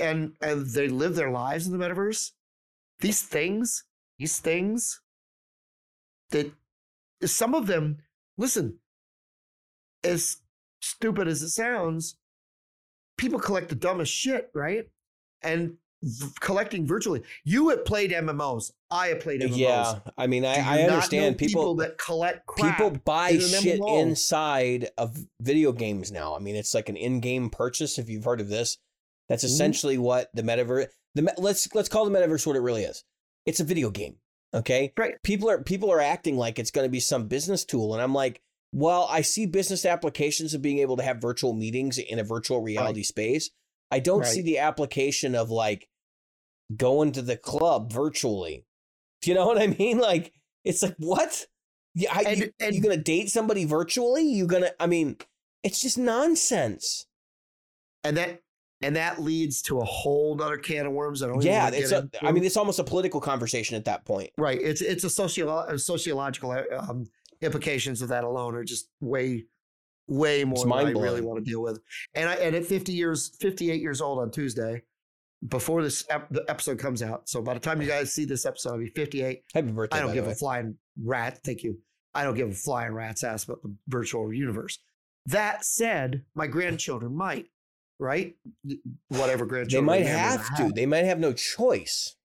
and and they live their lives in the metaverse, these things, these things that some of them, listen, as stupid as it sounds, people collect the dumbest shit, right? And v- collecting virtually. You have played MMOs. I have played MMOs. Yeah, I mean, I, I understand people. that collect crap. People buy in shit MMO. inside of video games now. I mean, it's like an in-game purchase. If you've heard of this, that's Mhm. essentially what the metaverse. The let's let's call the metaverse what it really is. It's a video game. Okay, Right. People are people are acting like it's going to be some business tool, and I'm like, well, I see business applications of being able to have virtual meetings in a virtual reality space. I don't see the application of like going to the club virtually. Do you know what I mean? Like, it's like what? Yeah, I, And- you, and- you gonna date somebody virtually? You gonna? I mean, it's just nonsense. and that and that leads to a whole other can of worms. I don't. Yeah, it's. get A, I mean, it's almost a political conversation at that point. right. It's it's a sociolo- sociological um, implications of that alone are just way way more than I really want to deal with. And I and at 50 years, 58 years old on Tuesday, before this ep- the episode comes out. So by the time you guys see this episode, I'll be 58. Happy birthday! I don't give a flying rat. Thank you. I don't give a flying rat's ass about the virtual universe. That said, my grandchildren might, right? Whatever grandchildren They might may or may have to. They might have no choice.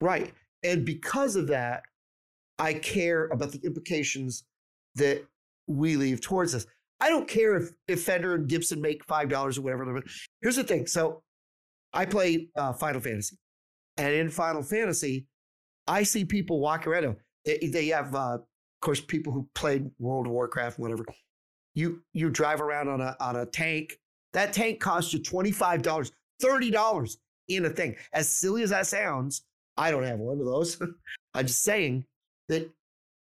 Right. And because of that, I care about the implications that we leave towards us. I don't care if, if Fender and Gibson make five dollars or whatever. Here's the thing. So I play uh, Final Fantasy, and in Final Fantasy, I see people walk around. They, they have, uh, of course, people who played World of Warcraft, whatever. You you drive around on a on a tank. That tank costs you twenty five dollars, thirty dollars in a thing. As silly as that sounds, I don't have one of those. I'm just saying that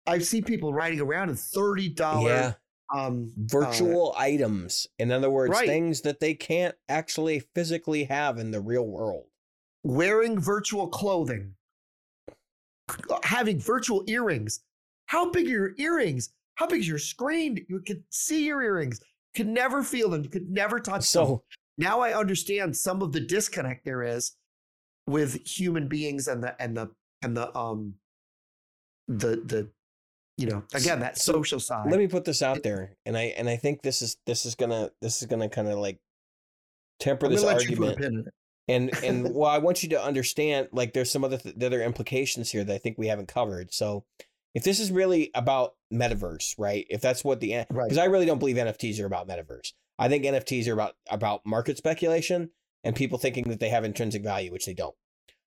I see people riding around in thirty dollar Yeah. Um, uh, Virtual items. In other words, right. things that they can't actually physically have in the real world. wearing virtual clothing, having virtual earrings. How big are your earrings? How big is your screen? You could see your earrings. Could never feel them. You could never touch them. So now I understand some of the disconnect there is with human beings and the and the and the um the the you know again that social side. let me put this out there, and I and I think this is this is gonna this is gonna kind of like temper this gonna let you put a argument. pin in it. and and well, I want you to understand like there's some other th- the other implications here that I think we haven't covered. So if this is really about metaverse, right? If that's what the Right. because I really don't believe NFTs are about metaverse. I think NFTs are about about market speculation and people thinking that they have intrinsic value, which they don't.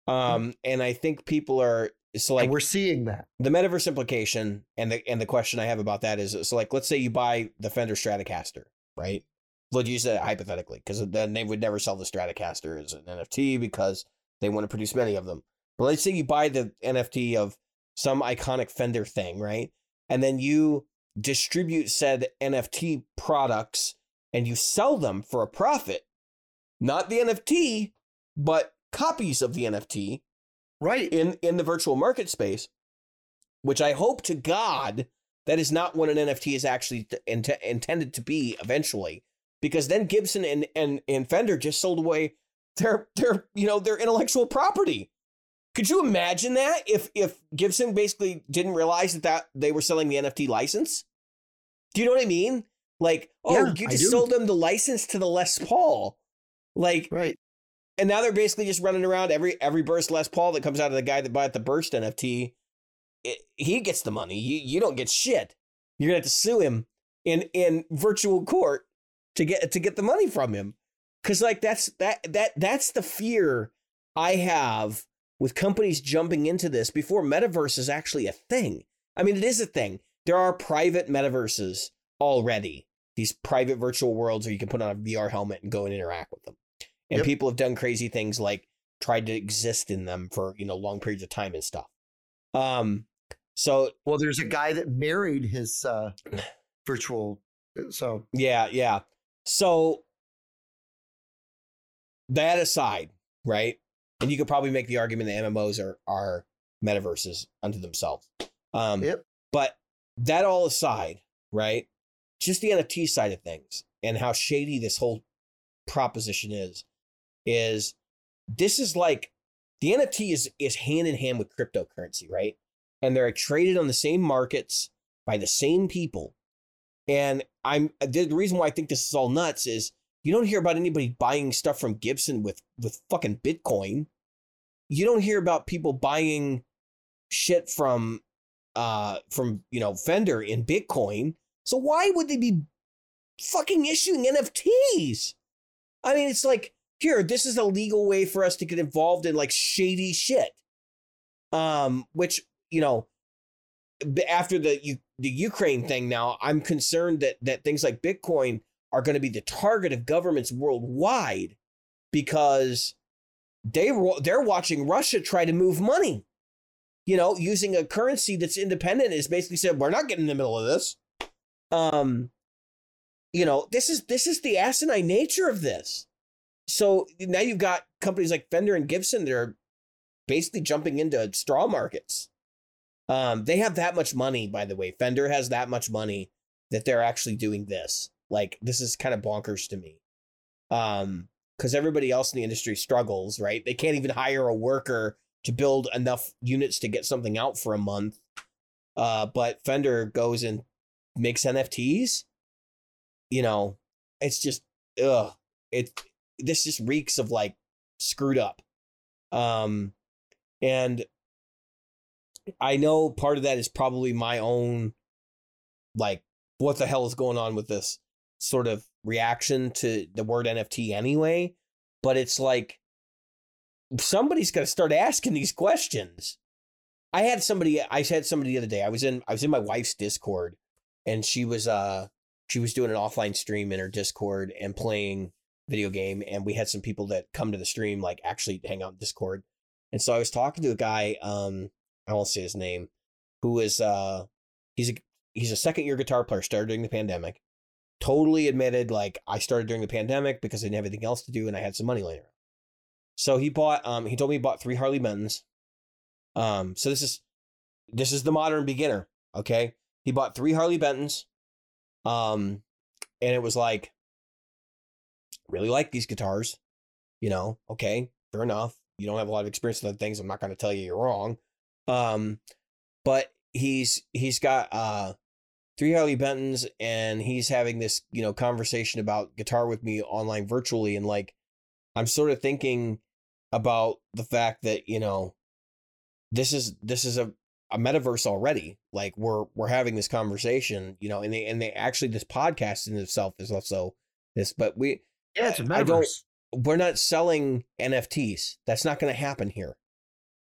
Um, and I think people are so like and we're seeing that. the metaverse implication and the and the question I have about that is so like let's say you buy the Fender Stratocaster, right? We'll use that hypothetically because then they would never sell the Stratocaster as an NFT because they want to produce many of them. But let's say you buy the NFT of some iconic Fender thing, right? And then you distribute said NFT products and you sell them for a profit. Not the NFT, but copies of the NFT Right. in in the virtual market space, which I hope to God that is not what an NFT is actually t- int- intended to be eventually, because then Gibson and, and and Fender just sold away their their you know their intellectual property. Could you imagine that if if Gibson basically didn't realize that, that they were selling the NFT license? Do you know what I mean? Like, oh, Yeah, you just sold them the license to the Les Paul. Like, Right. And now they're basically just running around every every burst Les Paul that comes out of the guy that bought the burst NFT. It, he gets the money. You you don't get shit. You're gonna have to sue him in in virtual court to get to get the money from him. Cause like that's that that that's the fear I have with companies jumping into this before metaverse is actually a thing. I mean, it is a thing. There are private metaverses already. These private virtual worlds where you can put on a VR helmet and go and interact with them and Yep. people have done crazy things like tried to exist in them for you know long periods of time and stuff um so Well, there's a guy that married his uh, virtual. So yeah yeah so that aside right and you could probably make the argument that mmos are are metaverses unto themselves um Yep. but that all aside right just the nft side of things and how shady this whole proposition is is this is like the NFT is is hand in hand with cryptocurrency, right? And they're traded on the same markets by the same people. And I'm the reason why I think this is all nuts is you don't hear about anybody buying stuff from Gibson with with fucking Bitcoin. You don't hear about people buying shit from uh from you know Fender in Bitcoin. So why would they be fucking issuing NFTs? I mean, it's like here, this is a legal way for us to get involved in like shady shit. Um, which you know, after the U- the Ukraine thing, now I'm concerned that that things like Bitcoin are going to be the target of governments worldwide because they they're watching Russia try to move money. You know, using a currency that's independent is basically said we're not getting in the middle of this. Um, you know, this is this is the asinine nature of this. So now you've got companies like Fender and Gibson that are basically jumping into straw markets. Um, they have that much money, by the way. Fender has that much money that they're actually doing this. Like this is kind of bonkers to me. Um, because everybody else in the industry struggles, right? They can't even hire a worker to build enough units to get something out for a month. Uh, but Fender goes and makes NFTs. You know, it's just ugh. It this just reeks of like screwed up. Um, and I know part of that is probably my own, like, what the hell is going on with this sort of reaction to the word NFT anyway. But it's like somebody's got to start asking these questions. I had somebody. I had somebody the other day. I was in. I was in my wife's Discord, and she was uh she was doing an offline stream in her Discord and playing video game. And we had some people that come to the stream like actually hang out in Discord. And so I was talking to a guy. Um, I won't say his name, who is uh he's a he's a second year guitar player. Started during the pandemic. Totally admitted like I started during the pandemic because I didn't have anything else to do and I had some money laying around. So he bought um he told me he bought three Harley Bentons. Um so this is this is the modern beginner, okay? He bought three Harley Bentons. Um and it was like really like these guitars. You know, okay, fair enough. You don't have a lot of experience with other things. I'm not going to tell you you're wrong. Um but he's he's got uh three Harley Bentons and he's having this, you know, conversation about guitar with me online virtually and like I'm sort of thinking about the fact that you know this is this is a, a metaverse already like we're we're having this conversation you know and they and they actually this podcast in itself is also this but we Yeah, it's a metaverse. we're not selling nfts that's not going to happen here.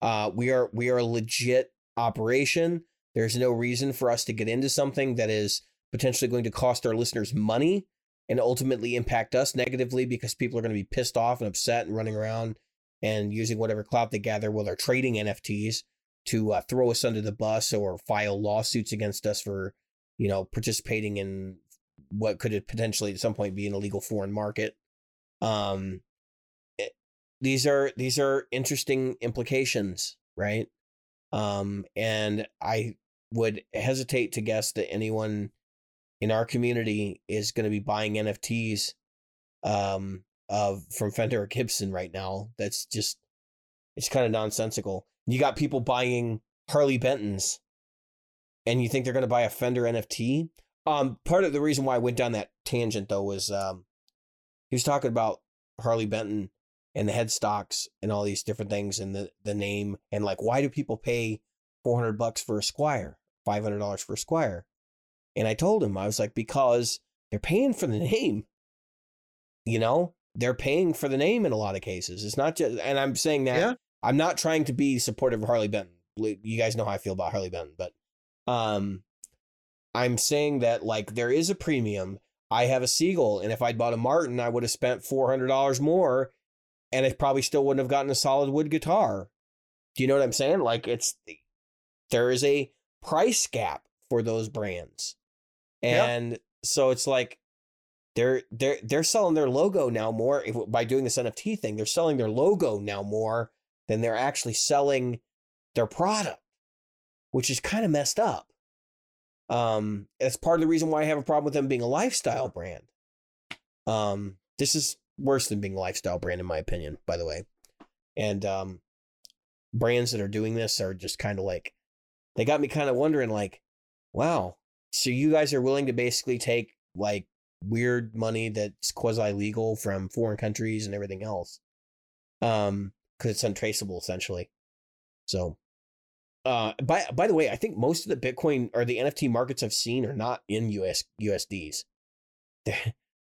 Uh we are we are a legit operation. There's no reason for us to get into something that is potentially going to cost our listeners money and ultimately impact us negatively because people are going to be pissed off and upset and running around and using whatever clout they gather while they're trading NFTs to uh, throw us under the bus or file lawsuits against us for, you know, participating in what could it potentially at some point be an illegal foreign market. Um, it- these are these are interesting implications, right? Um, and I would hesitate to guess that anyone in our community is going to be buying NFTs um, of from Fender or Gibson right now. That's just it's kind of nonsensical. You got people buying Harley Bentons, and you think they're going to buy a Fender NFT. Um, part of the reason why I went down that tangent though was um, he was talking about Harley Benton and the headstocks and all these different things and the the name and like why do people pay four hundred bucks for a Squier, five hundred dollars for a Squier? And I told him I was like because they're paying for the name. You know, they're paying for the name in a lot of cases. It's not just, and I'm saying that Yeah. I'm not trying to be supportive of Harley Benton. You guys know how I feel about Harley Benton, but um, I'm saying that like there is a premium. I have a Seagull, and if I'd bought a Martin, I would have spent four hundred dollars more, and I probably still wouldn't have gotten a solid wood guitar. Do you know what I'm saying? Like it's there is a price gap for those brands, and so it's like they're they're they're selling their logo now more if- by doing this NFT thing. They're selling their logo now more than they're actually selling their product, which is kind of messed up. Um, it's part of the reason why I have a problem with them being a lifestyle brand. Um, this is worse than being a lifestyle brand, in my opinion, by the way. And um, brands that are doing this are just kind of like, they got me kind of wondering, like, wow, so you guys are willing to basically take like weird money that's quasi legal from foreign countries and everything else, um, because it's untraceable essentially. So, uh, by by the way, I think most of the Bitcoin or the NFT markets I've seen are not in US USDs.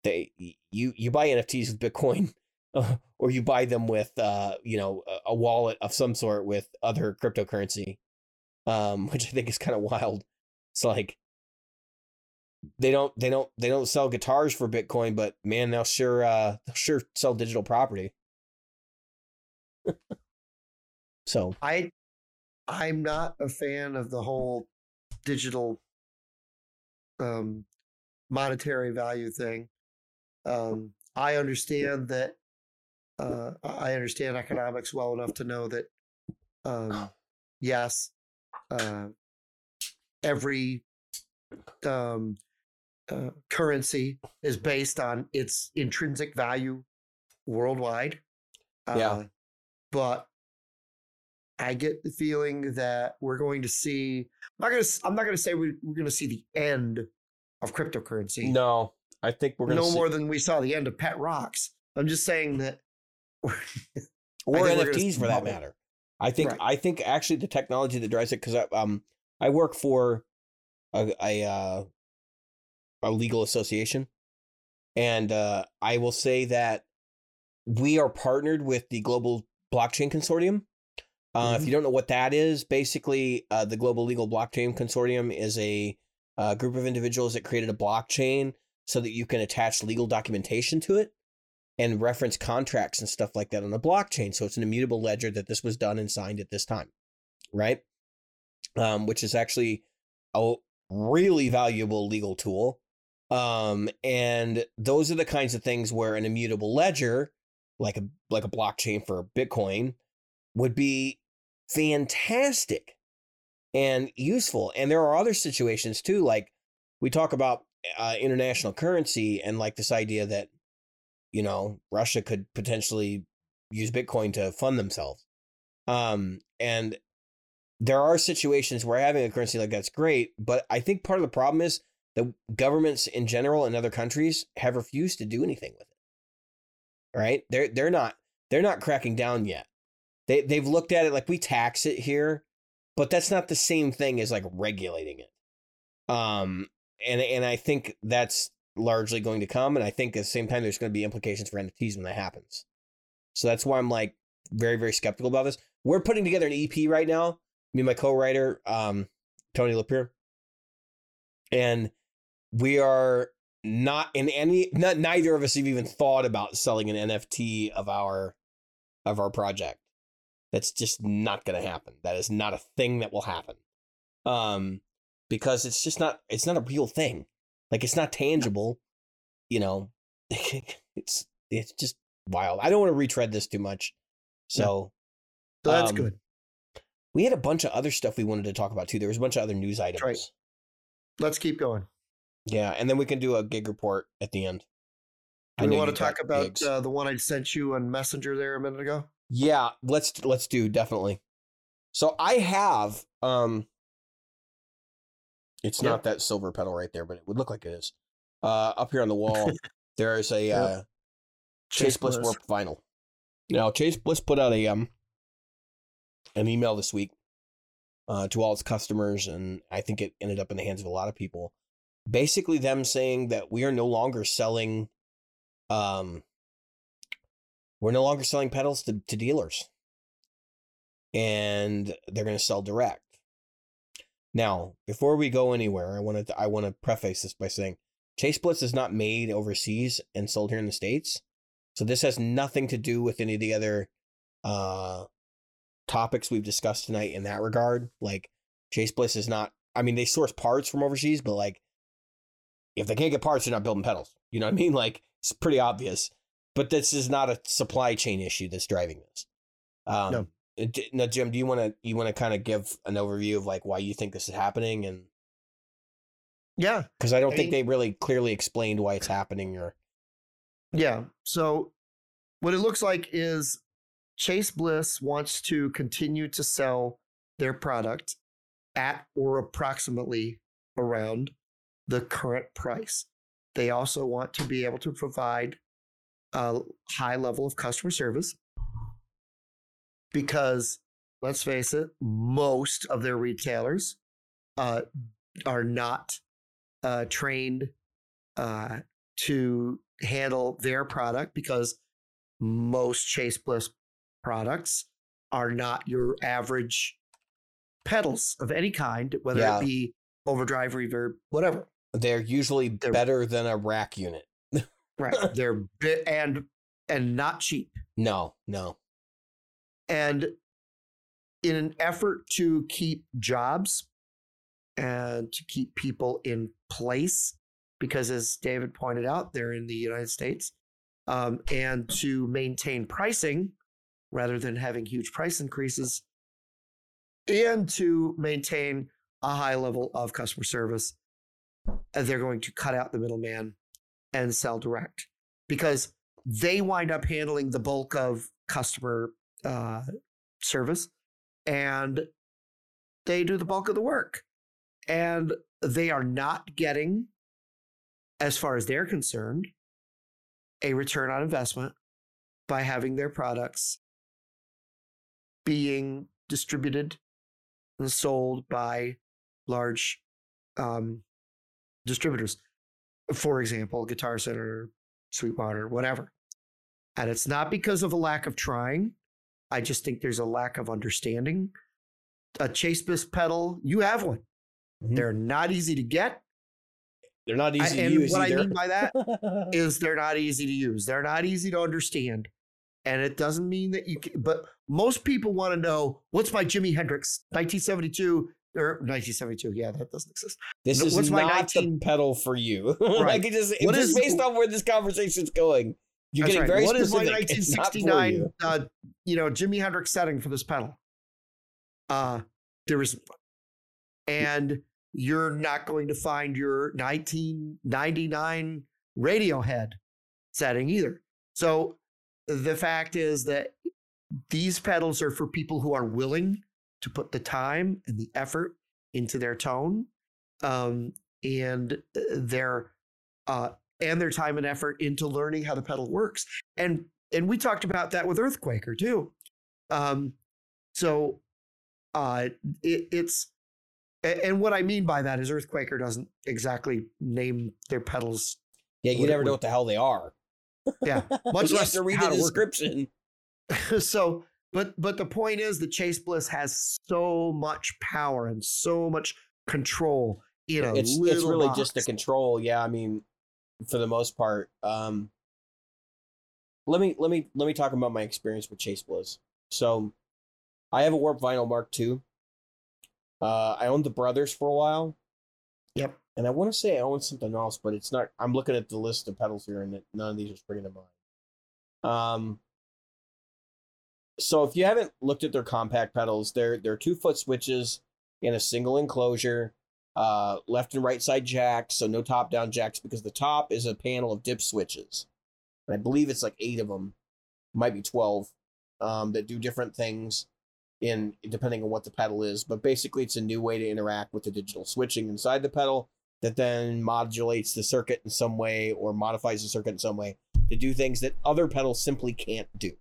They, they you you buy NFTs with Bitcoin, uh, or you buy them with uh you know a, a wallet of some sort with other cryptocurrency, um, which I think is kind of wild. It's like they don't they don't they don't sell guitars for Bitcoin, but man, they'll sure uh they'll sure sell digital property. so I I'm not a fan of the whole digital um monetary value thing. Um I understand that uh I understand economics well enough to know that um yes uh every um uh, currency is based on its intrinsic value worldwide. Yeah. Uh, but I get the feeling that we're going to see. I'm not going to. I'm not going to say we, we're going to see the end of cryptocurrency. no, I think we're no see- more than we saw the end of pet rocks. I'm just saying that. or think we're gonna NFTs for that matter. I think Right. I think actually the technology that drives it because I um I work for a a, uh, a legal association, and uh, I will say that we are partnered with the Global Blockchain Consortium. Uh, If Mhm. you don't know what that is, basically uh, the Global Legal Blockchain Consortium is a uh, group of individuals that created a blockchain so that you can attach legal documentation to it and reference contracts and stuff like that on the blockchain. So it's an immutable ledger that this was done and signed at this time, right? Um, which is actually a really valuable legal tool. Um, and those are the kinds of things where an immutable ledger, like a like a blockchain for Bitcoin, would be fantastic and useful. And there are other situations too, like we talk about uh, international currency and like this idea that you know Russia could potentially use Bitcoin to fund themselves. Um, and there are situations where having a currency like that's great, but I think part of the problem is that governments in general in other countries have refused to do anything with it. Right? They're they're not they're not cracking down yet. They they've looked at it like we tax it here, but that's not the same thing as like regulating it. Um, and and I think that's largely going to come, and I think at the same time there's going to be implications for NFTs when that happens. So that's why I'm like very very skeptical about this. We're putting together an EP right now. Me and my co-writer, um, Tony Lapierre, and we are not in any. Not neither of us have even thought about selling an NFT of our of our project. That's just not going to happen. That is not a thing that will happen. Um, because it's just not. It's not a real thing. Like it's not tangible. You know, it's it's just wild. I don't want to retread this too much. So So that's Um, good. we had a bunch of other stuff we wanted to talk about too. There was a bunch of other news items. right. Let's keep going. Yeah, and then we can do a gig report at the end. I Do we want to talk about uh, the one I sent you on Messenger there a minute ago? Yeah, let's let's do definitely. So I have um it's Yep. not that silver pedal right there, but it would look like it is. Uh up here on the wall there is a Yep. uh Chase Bliss Warp vinyl. Now Chase Bliss put out a um an email this week uh to all its customers and I think it ended up in the hands of a lot of people. Basically them saying that we are no longer selling um we're no longer selling pedals to, to dealers. And they're going to sell direct. Now before we go anywhere i want to i want to preface this by saying chase bliss is not made overseas and sold here in the states. So this has nothing to do with any of the other uh topics we've discussed tonight in that regard. Like chase bliss is not i mean they source parts from overseas but like if they can't get parts they're not building pedals. You know what i mean? Like it's pretty obvious but this is not a supply chain issue that's driving this. Um, No. d- Now, Jim, do you want to you want to kind of give an overview of like why you think this is happening, and Yeah. because I don't I think mean- they really clearly explained why it's happening, or Yeah. So what it looks like is Chase Bliss wants to continue to sell their product at or approximately around the current price. They also want to be able to provide a high level of customer service because let's face it, most of their retailers uh, are not uh, trained uh, to handle their product because most Chase Bliss products are not your average pedals of any kind, whether Yeah. it be overdrive, reverb, whatever. they're usually They're- better than a rack unit. Right. They're bit and and not cheap. No, no, And in an effort to keep jobs and to keep people in place, because as David pointed out, they're in the United States, um, and to maintain pricing rather than having huge price increases, and to maintain a high level of customer service, uh, they're going to cut out the middleman and sell direct because they wind up handling the bulk of customer uh, service and they do the bulk of the work. And they are not getting, as far as they're concerned, a return on investment by having their products being distributed and sold by large um, distributors. For example, Guitar Center, Sweetwater, whatever. And it's not because of a lack of trying. I just think there's a lack of understanding. A Chase pedal, you have one. Mhm. They're not easy to get. They're not I- easy to and use what either. I mean by that is they're not easy to use. They're not easy to understand. And it doesn't mean that you can, but most people want to know what's my Jimi Hendrix 1972 or 1972. Yeah, that doesn't exist. this No, is what's my not 19 the pedal for you. Right. like it just, What just is- based on where this conversation's going. You're getting right. very What is my specific. It's not for 1969, you. uh, you know, Jimi Hendrix setting for this pedal? Uh, there one. And you're not going to find your 1999 Radiohead setting either. So the fact is that these pedals are for people who are willing to put the time and the effort into their tone um, and uh, their uh, and their time and effort into learning how the pedal works. And and we talked about that with Earthquaker too. Um, so uh, it, it's and what I mean by that is Earthquaker doesn't exactly name their pedals. Yeah, you never know what- the hell they are. Yeah, much less to read the description. so but but the point is that Chase Bliss has so much power and so much control in a It's little it's really just the control. Yeah, I mean, for the most part. Um, let me let me let me talk about my experience with Chase Bliss. So, I have a Warp Vinyl Mark II. Uh, I owned the Brothers for a while. Yep. And I want to say I own something else, but it's not. I'm looking at the list of pedals here, and none of these are springing to mind. Um. So if you haven't looked at their compact pedals, they're they're two foot switches in a single enclosure, uh, left and right side jacks, so no top down jacks because the top is a panel of dip switches, and I believe it's like eight of them, might be twelve, um, that do different things in depending on what the pedal is. But basically, it's a new way to interact with the digital switching inside the pedal that then modulates the circuit in some way or modifies the circuit in some way to do things that other pedals simply can't do.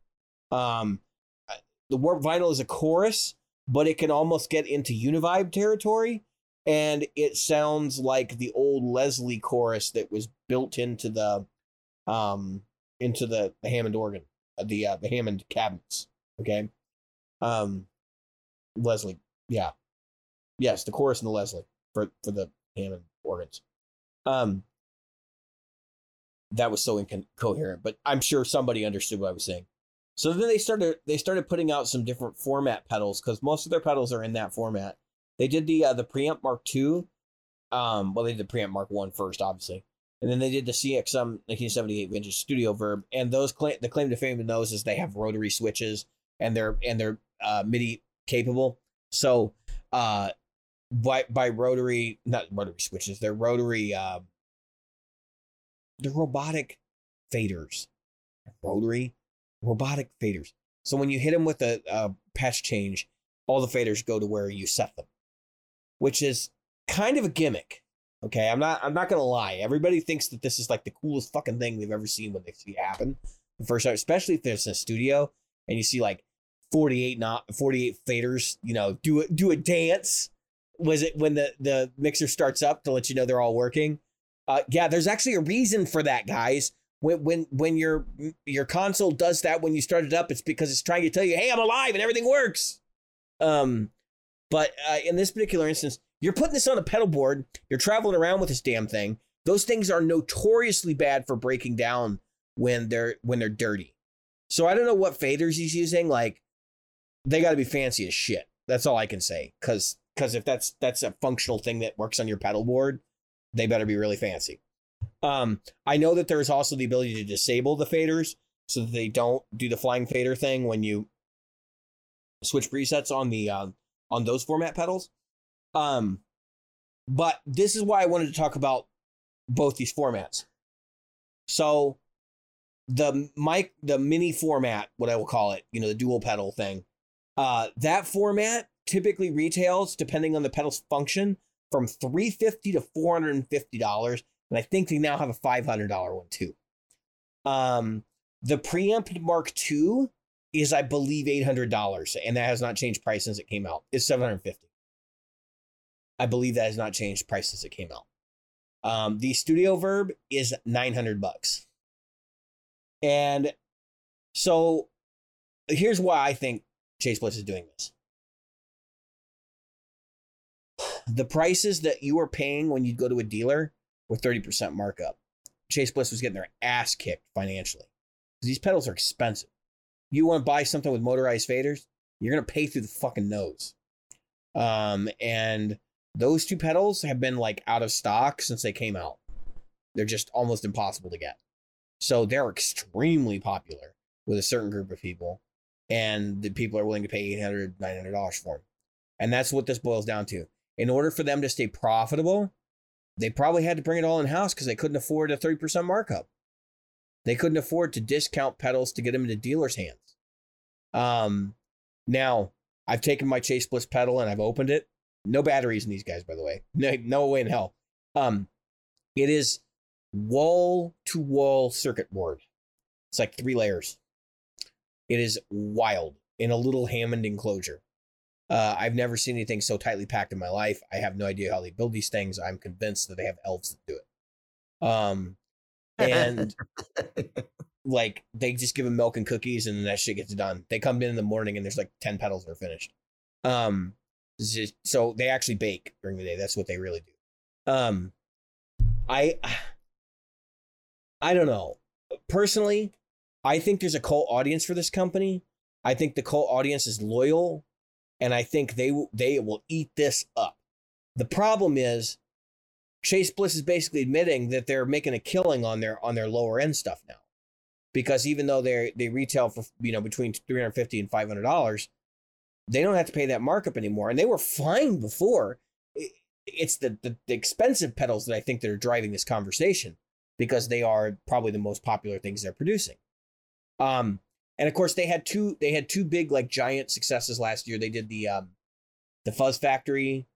Um, the Warp Vinyl is a chorus, but it can almost get into Univibe territory, and it sounds like the old Leslie chorus that was built into the, um, into the, the Hammond organ, uh, the uh, the Hammond cabinets. Okay, um, Leslie, yeah, yes, the chorus and the Leslie for for the Hammond organs. Um, that was so incoherent, but I'm sure somebody understood what I was saying. So then they started they started putting out some different format pedals because most of their pedals are in that format. They did the uh, the preamp Mark II. Um, well, they did the preamp Mark One first, obviously, and then they did the CXM 1978 vintage Studio Verb. And those claim the claim to fame in those is they have rotary switches and they're and they're uh, MIDI capable. So uh, by by rotary not rotary switches, they're rotary. Uh, they're robotic faders. Rotary robotic faders. So when you hit them with a, a patch change, all the faders go to where you set them, which is kind of a gimmick. Okay, I'm not. I'm not gonna lie. Everybody thinks that this is like the coolest fucking thing they've ever seen when they see it happen the first time, especially if there's a studio and you see like 48 not 48 faders. You know, do it. Do a dance. Was it when the the mixer starts up to let you know they're all working? Uh, yeah, there's actually a reason for that, guys when when when your your console does that when you start it up, it's because it's trying to tell you, "Hey, I'm alive and everything works." Um, but uh, in this particular instance, you're putting this on a pedal board. You're traveling around with this damn thing. Those things are notoriously bad for breaking down when they're when they're dirty. So I don't know what faders he's using. Like, they got to be fancy as shit. That's all I can say. Because because if that's that's a functional thing that works on your pedal board, they better be really fancy. Um, I know that there's also the ability to disable the faders so that they don't do the flying fader thing when you switch presets on the um, on those format pedals. Um, but this is why I wanted to talk about both these formats. So the mic, the mini format, what I will call it, you know, the dual pedal thing. Uh, that format typically retails, depending on the pedal's function, from three fifty to four hundred and I think they now have a $500 one too. Um, The preamp Mark II is, I believe, eight hundred dollars, and that has not changed price since it came out. It's seven hundred fifty. I believe that has not changed price since it came out. Um, the Studio Verb is nine hundred bucks, and so here's why I think Chase Bliss is doing this. The prices that you are paying when you go to a dealer were 30% markup. Chase Bliss was getting their ass kicked financially. These pedals are expensive. You want to buy something with motorized faders, you're going to pay through the fucking nose. Um, and those two pedals have been like out of stock since they came out. They're just almost impossible to get. So they're extremely popular with a certain group of people. And the people are willing to pay $800, $900 for them. And that's what this boils down to. In order for them to stay profitable, they probably had to bring it all in house because they couldn't afford a 30% markup. They couldn't afford to discount pedals to get them into dealers' hands. Um, now, I've taken my Chase Bliss pedal and I've opened it. No batteries in these guys, by the way. No, no way in hell. Um, it is wall to wall circuit board. It's like three layers. It is wild in a little Hammond enclosure. Uh, I've never seen anything so tightly packed in my life. I have no idea how they build these things. I'm convinced that they have elves that do it. Um, and like they just give them milk and cookies, and then that shit gets done. They come in in the morning, and there's like ten pedals that are finished. Um, so they actually bake during the day. That's what they really do. Um, I, I don't know. Personally, I think there's a cult audience for this company. I think the cult audience is loyal and I think they they will eat this up. The problem is Chase Bliss is basically admitting that they're making a killing on their on their lower end stuff now. Because even though they they retail for you know between 350 and 500 dollars, they don't have to pay that markup anymore and they were fine before. It's the, the the expensive pedals that I think that are driving this conversation because they are probably the most popular things they're producing. Um and of course they had two they had two big like giant successes last year. They did the um the Fuzz Factory,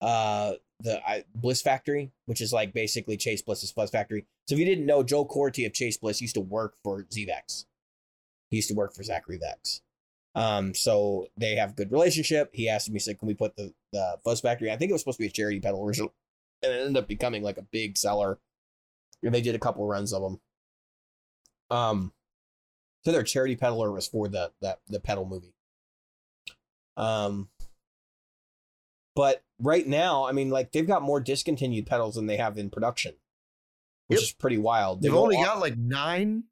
uh the uh, Bliss Factory, which is like basically Chase Bliss's Fuzz Factory. So if you didn't know, Joel Korte of Chase Bliss used to work for Zvex. He used to work for Zachary Vex. Um, so they have good relationship. He asked me, said, "Can we put the the Fuzz Factory?" I think it was supposed to be a charity pedal original, and it ended up becoming like a big seller. And they did a couple runs of them. Um, so their charity peddler was for the that the pedal movie. Um, but right now, I mean, like they've got more discontinued pedals than they have in production, which yep. is pretty wild. They've, they've only got like nine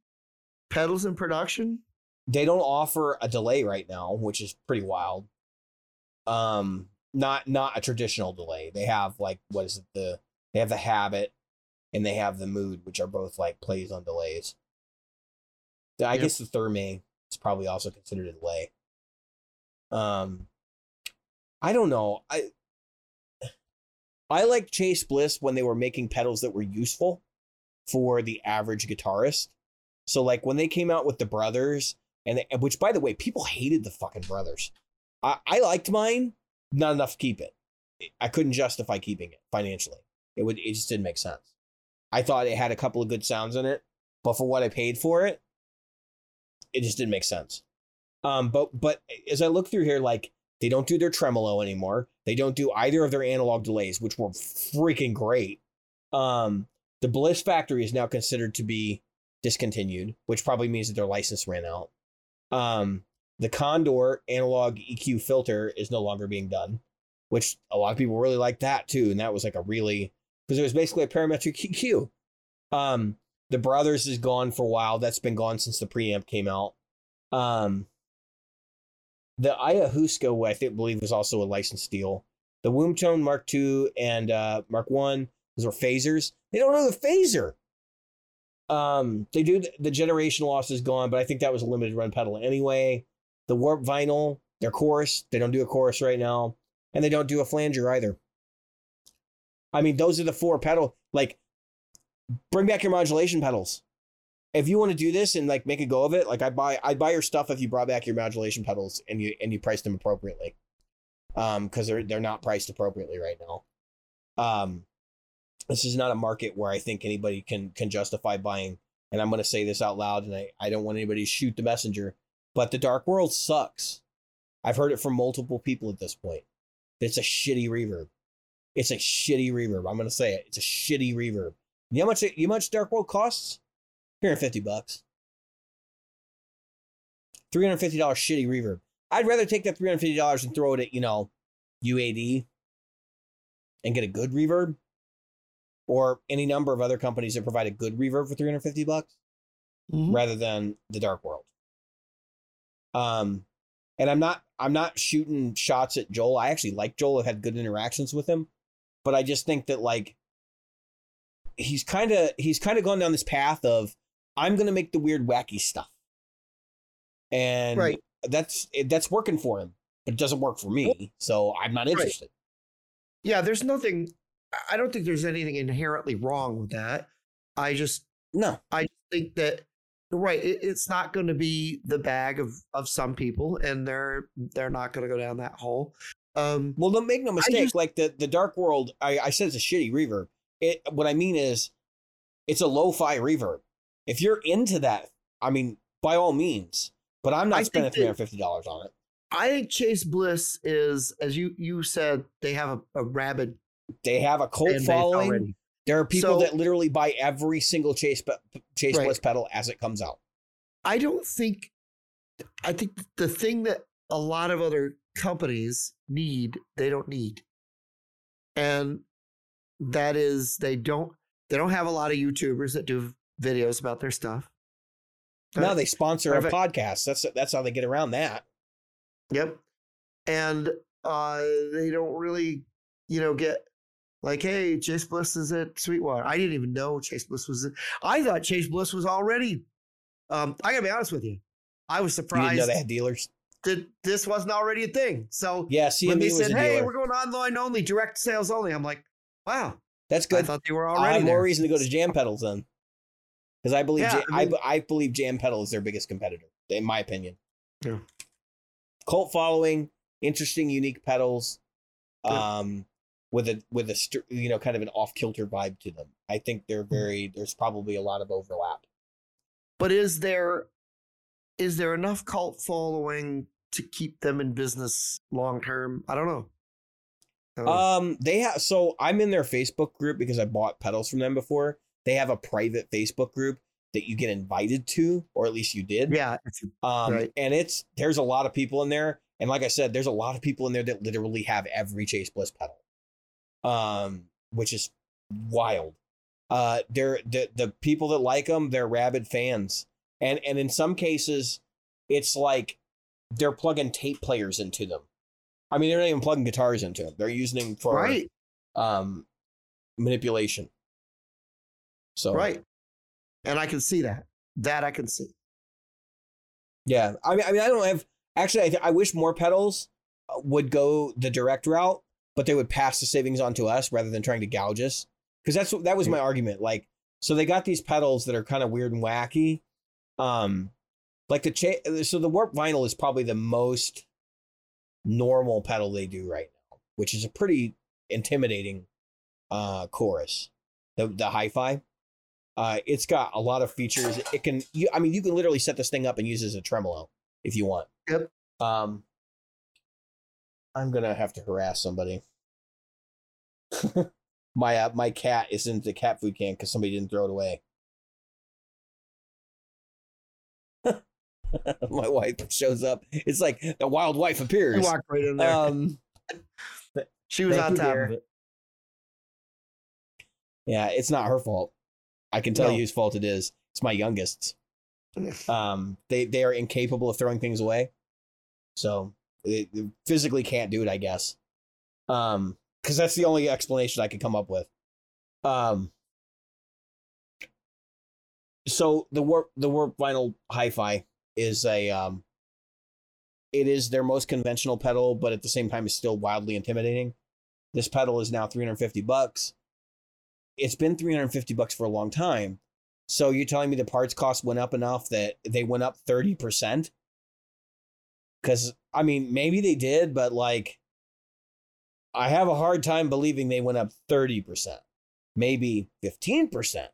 pedals in production. They don't offer a delay right now, which is pretty wild. Um, not not a traditional delay. They have like what is it the they have the habit and they have the mood, which are both like plays on delays. I yep. guess the Thermae is probably also considered a delay. Um, I don't know. I I like Chase Bliss when they were making pedals that were useful for the average guitarist. So like when they came out with the brothers, and they, which by the way, people hated the fucking brothers. I, I liked mine, not enough to keep it. I couldn't justify keeping it financially. It would it just didn't make sense. I thought it had a couple of good sounds in it, but for what I paid for it, it just didn't make sense. Um, but but as I look through here, like they don't do their tremolo anymore. They don't do either of their analog delays, which were freaking great. Um, the Bliss Factory is now considered to be discontinued, which probably means that their license ran out. Um, the Condor analog EQ filter is no longer being done, which a lot of people really like that too. And that was like a really because it was basically a parametric EQ. Um, the Brothers is gone for a while. That's been gone since the preamp came out. Um, the Ayahuasca, I think, believe, was also a licensed deal. The Wombtone Mark II and uh, Mark One, those were phasers. They don't know the phaser. Um, they do the generation loss is gone, but I think that was a limited run pedal anyway. The Warp Vinyl, their chorus, they don't do a chorus right now, and they don't do a flanger either. I mean, those are the four pedal. Like bring back your modulation pedals. If you want to do this and like make a go of it, like I buy I buy your stuff if you brought back your modulation pedals and you and you priced them appropriately. Um, because they're they're not priced appropriately right now. Um, this is not a market where I think anybody can can justify buying and I'm going to say this out loud, and I, I don't want anybody to shoot the messenger, but the Dark World sucks. I've heard it from multiple people at this point. It's a shitty reverb. It's a shitty reverb. I'm going to say it. It's a shitty reverb. You know how much, you know how much Dark World costs? 350 bucks. $350 shitty reverb. I'd rather take that $350 and throw it at, you know, UAD and get a good reverb or any number of other companies that provide a good reverb for 350 bucks Mhm. rather than the dark world. Um and I'm not I'm not shooting shots at Joel. I actually like Joel. I've had good interactions with him, but I just think that like he's kind of he's kind of gone down this path of I'm going to make the weird wacky stuff. And Right. that's that's working for him, but it doesn't work for me. So I'm not interested. Yeah, there's nothing. I- I don't think there's anything inherently wrong with that. I just No. I think that right, it, it's not going to be the bag of of some people, and they're they're not going to go down that hole. Um, Well, don't make no mistake. just- like the the Dark World, I, I said it's a shitty reverb. It what I mean is, it's a lo-fi reverb. If you're into that, I mean, by all means. But I'm not I spending three hundred fifty dollars on it. I think Chase Bliss is, as you you said, they have a, a rabid They have a cult following. already. There are people So- that literally buy every single Chase Chase Right. Bliss pedal as it comes out. I don't think. I think the thing that a lot of other companies need, they don't need, and that is they don't they don't have a lot of YouTubers that do videos about their stuff. Now Uh, they sponsor a podcast. That's that's how they get around that. Yep. And uh they don't really, you know, get like, hey, Chase Bliss is at Sweetwater. I didn't even know Chase Bliss was. I thought Chase Bliss was already. Um, I gotta be honest with you. I was You didn't surprised know they had dealers. that this wasn't already a thing. So Yeah, when CME they said, "Hey, dealer. we're going online only, direct sales only," I'm like, "Wow, That's good. I thought they were all right. I already have more reason to go to Jam Pedals then, because I believe Yeah, Jam, I I, mean- I believe Jam Pedal is their biggest competitor, in my opinion. Yeah. Cult following, interesting, unique pedals, Yeah. um, with a with a you know kind of an off kilter vibe to them. I think they're Mm-hmm. very. There's probably a lot of overlap. But is there is there enough cult following to keep them in business long term? I don't know. Um, Um, they have. So I'm in their Facebook group because I bought pedals from them before. They have a private Facebook group that you get invited to, or at least you did. yeah, Um, Right. and it's there's a lot of people in there, and like I said, there's a lot of people in there that literally have every Chase Bliss pedal, um, which is wild. Uh, they're the the people that like them, they're rabid fans, and and in some cases, it's like they're plugging tape players into them. I mean, they're not even plugging guitars into them; they're using them for right, um manipulation. So right, and I can see that. That I can see. Yeah, I mean, I mean, I don't have actually. I, th- I wish more pedals uh, would go the direct route, but they would pass the savings on to us rather than trying to gouge us. Because that's what that was my argument. Like, so they got these pedals that are kind of weird and wacky. Um, like the cha- so the warp vinyl is probably the most normal pedal they do right now, which is a pretty intimidating uh chorus. The the hi-fi. Uh, it's got a lot of features. It can, you, I mean, you can literally set this thing up and use it as a tremolo if you want. Yep. Um, I'm gonna have to harass somebody. my uh, my cat is in the cat food can because somebody didn't throw it away. my wife shows up. It's like the wild wife I appears. walked right in there. Um, she was on top dear. of it. Yeah, it's not her fault. I can tell No. you whose fault it is. It's my youngest's. um they they are incapable of throwing things away so they, they physically can't do it i guess um because that's the only explanation i could come up with um so the warp the warp vinyl hi-fi is a um it is their most conventional pedal but at the same time is still wildly intimidating this pedal is now 350 bucks it's been 350 bucks for a long time so you're telling me the parts cost went up enough that they went up 30%? Cuz I mean, maybe they did, but like I have a hard time believing they went up 30%. Maybe 15%.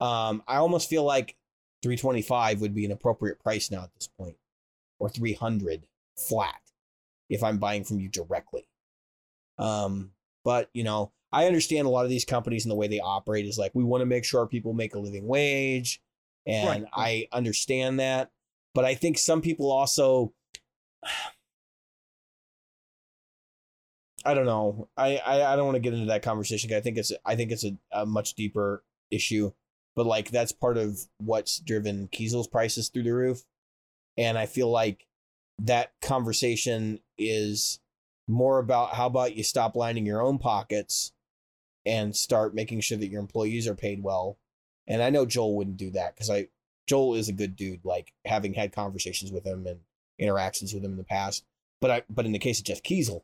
Um, I almost feel like 325 would be an appropriate price now at this point, or 300 flat if I'm buying from you directly. Um, but you know, I understand a lot of these companies and the way they operate is like we want to make sure people make a living wage, and Right. I understand that. But I think some people also, I don't know. I I, I don't want to get into that conversation. I think it's I think it's a, a much deeper issue. But like that's part of what's driven Kiesel's prices through the roof, and I feel like that conversation is more about how about you stop lining your own pockets and start making sure that your employees are paid well. And I know Joel wouldn't do that because I Joel is a good dude, like having had conversations with him and interactions with him in the past. But I but in the case of Jeff Kiesel,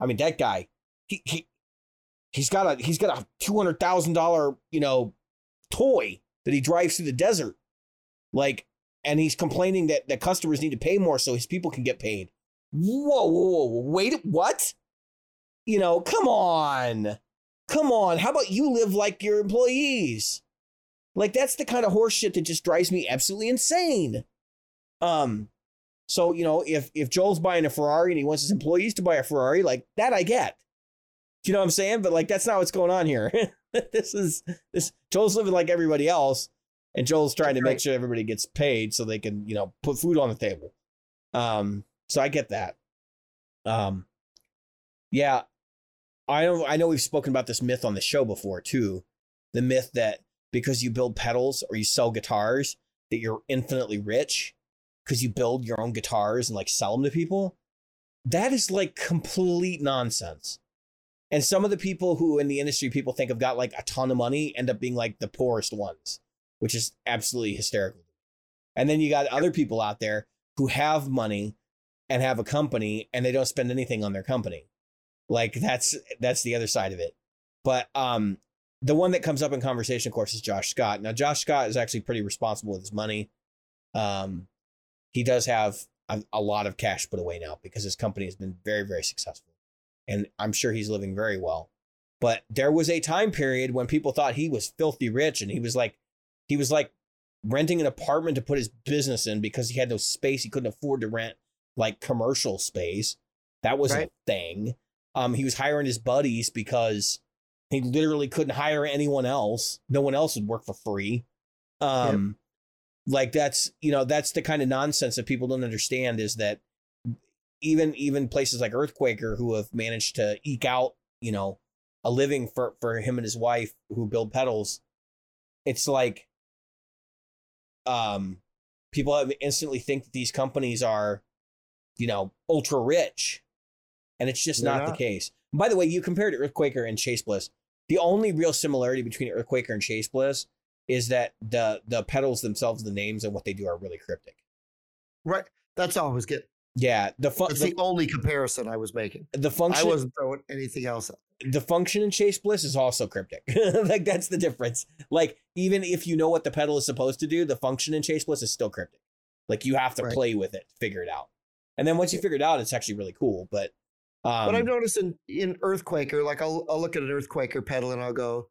I mean that guy, he he he's got a he's got a two hundred thousand dollar, you know, toy that he drives through the desert. Like and he's complaining that that customers need to pay more so his people can get paid. Whoa, whoa, whoa, wait, what? You know, come on. Come on. How about you live like your employees? Like that's the kind of horseshit that just drives me absolutely insane. Um, so you know, if if Joel's buying a Ferrari and he wants his employees to buy a Ferrari, like that I get. Do you know what I'm saying? But like that's not what's going on here. this is this Joel's living like everybody else, and Joel's trying to make sure everybody gets paid so they can, you know, put food on the table. Um, so I get that. Um, yeah, I know. I know we've spoken about this myth on the show before too. The myth that because you build pedals or you sell guitars, that you're infinitely rich because you build your own guitars and like sell them to people. That is like complete nonsense. And some of the people who in the industry people think have got like a ton of money end up being like the poorest ones, which is absolutely hysterical. And then you got other people out there who have money and have a company and they don't spend anything on their company. Like that's that's the other side of it. But um the one that comes up in conversation of course is Josh Scott. Now Josh Scott is actually pretty responsible with his money. Um he does have a, a lot of cash put away now because his company has been very very successful. And I'm sure he's living very well. But there was a time period when people thought he was filthy rich and he was like he was like renting an apartment to put his business in because he had no space. He couldn't afford to rent like commercial space. That wasn't Right. a thing. Um, he was hiring his buddies because he literally couldn't hire anyone else. No one else would work for free. Um, like that's you know that's the kind of nonsense that people don't understand is that even even places like Earthquaker who have managed to eke out you know a living for for him and his wife who build pedals, it's like um people have instantly think that these companies are you know ultra rich and it's just They're not, the not. case by the way you compared earthquaker and chase bliss the only real similarity between earthquaker and chase bliss is that the the pedals themselves the names and what they do are really cryptic Right. That's all I was getting. Yeah the fun That's the, the only comparison I was making. the function. I wasn't throwing anything else out. the function in Chase Bliss is also cryptic. like that's the difference. Like even if you know what the pedal is supposed to do, the function in Chase Bliss is still cryptic. Like you have to Right. play with it, figure it out. And then once you figure it out, it's actually really cool. But um, but I've noticed in, in Earthquaker, like I'll, I'll look at an Earthquaker pedal and I'll go,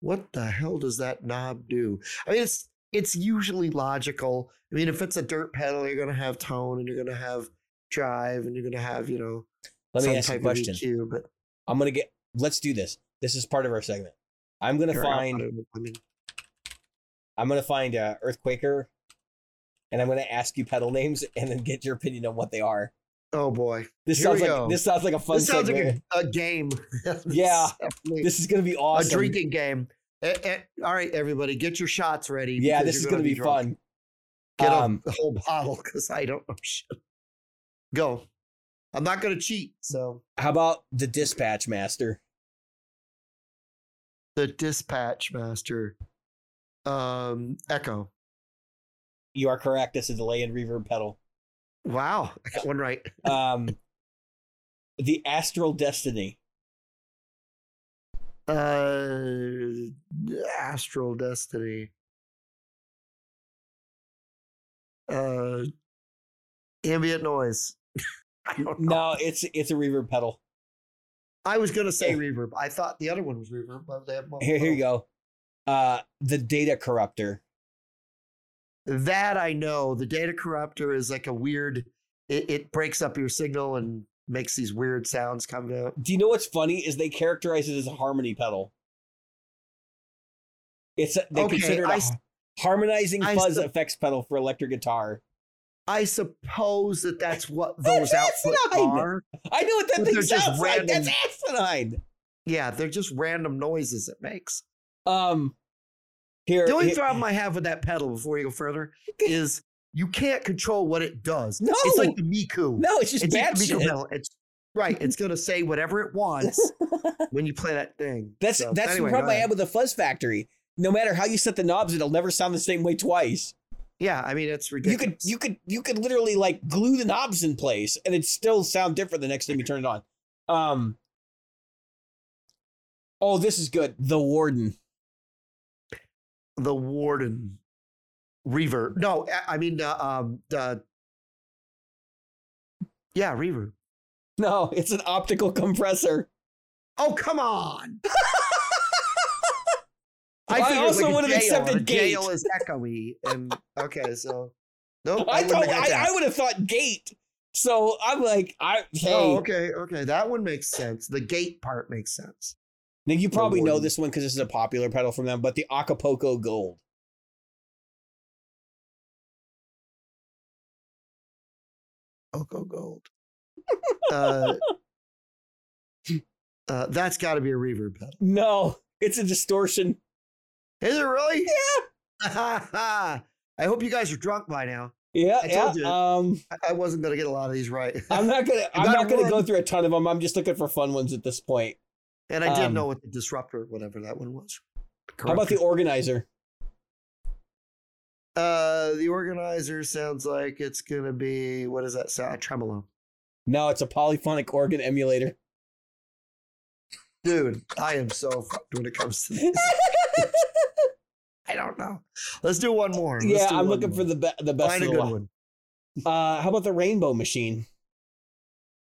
what the hell does that knob do? I mean, it's it's usually logical. I mean, if it's a dirt pedal, you're going to have tone and you're going to have drive and you're going to have, you know, let me ask you a question. EQ. But I'm gonna get. Let's do this. This is part of our segment. I'm gonna find. I mean, I'm gonna find uh, Earthquaker, and I'm gonna ask you pedal names and then get your opinion on what they are. oh boy. This Here sounds like go. this sounds like a fun This sounds segment. like a, a game. Yeah, this is gonna be awesome. a drinking game. Eh, eh, all right, everybody, get your shots ready. yeah, this is gonna, be, drunk. fun. Get Um, a whole bottle because I don't know shit. Go. I'm not going to cheat. So How about the Dispatch Master? the dispatch master, um, Echo. You are correct. It's a delay and reverb pedal. Wow, I got one right. Um, the Astral Destiny. Uh, Astral Destiny. Uh, ambient noise. I. No, it's it's a reverb pedal. I was gonna say Yeah. reverb. I thought the other one was reverb, but they have. Here, here you go. Uh, the data corruptor. That I know. The data corruptor is like a weird. It, it breaks up your signal and makes these weird sounds come out. Do you know what's funny? Is they characterize it as a harmony pedal. It's a, they Okay, consider it I a s- harmonizing I fuzz sup- effects pedal for electric guitar. I suppose that that's what That's those outputs asinine. are. I know what that thing sounds like. That's asinine. Yeah, they're just random noises it makes. Um, here, The only here- problem I have with that pedal before you go further is you can't control what it does. No. It's like the Miku. no, it's just it's bad shit. pedal. It's right. It's gonna say whatever it wants when you play that thing. That's So, that's anyway, the problem I have with the Fuzz Factory. No matter how you set the knobs, it'll never sound the same way twice. Yeah, I mean it's ridiculous. You could you could you could literally like glue the knobs in place and it still sound different the next time you turn it on. Um Oh, this is good. The Warden. the Warden reverb. No, I- mean uh, um the yeah reverb. No, it's an optical compressor. Oh come on! I also like would have accepted gate. jail is echoey, and okay, so nope. I wouldn't thought I. I would have thought gate. So I'm like, I hey. Oh, okay, okay, that one makes sense. The gate part makes sense. Now you probably know this one because this is a popular pedal from them, but the Acapulco Gold. Oko Gold. uh, uh, that's got to be a reverb pedal. No, it's a distortion. Is it really? Yeah. I hope you guys are drunk by now. Yeah, I yeah. you. Um, I- wasn't gonna get a lot of these right, I'm not gonna. I'm not gonna go through a ton of them. I'm just looking for fun ones at this point. and I did um, know what the disruptor, whatever that one was. How about the organizer? Uh, the organizer sounds like it's gonna be what does that sound? A tremolo. No, it's a polyphonic organ emulator. Dude, I am so fucked when it comes to this. I don't know. Let's do one more. Let's yeah, I'm looking more. for the be- the best Find a good one. Uh, how about the Rainbow Machine?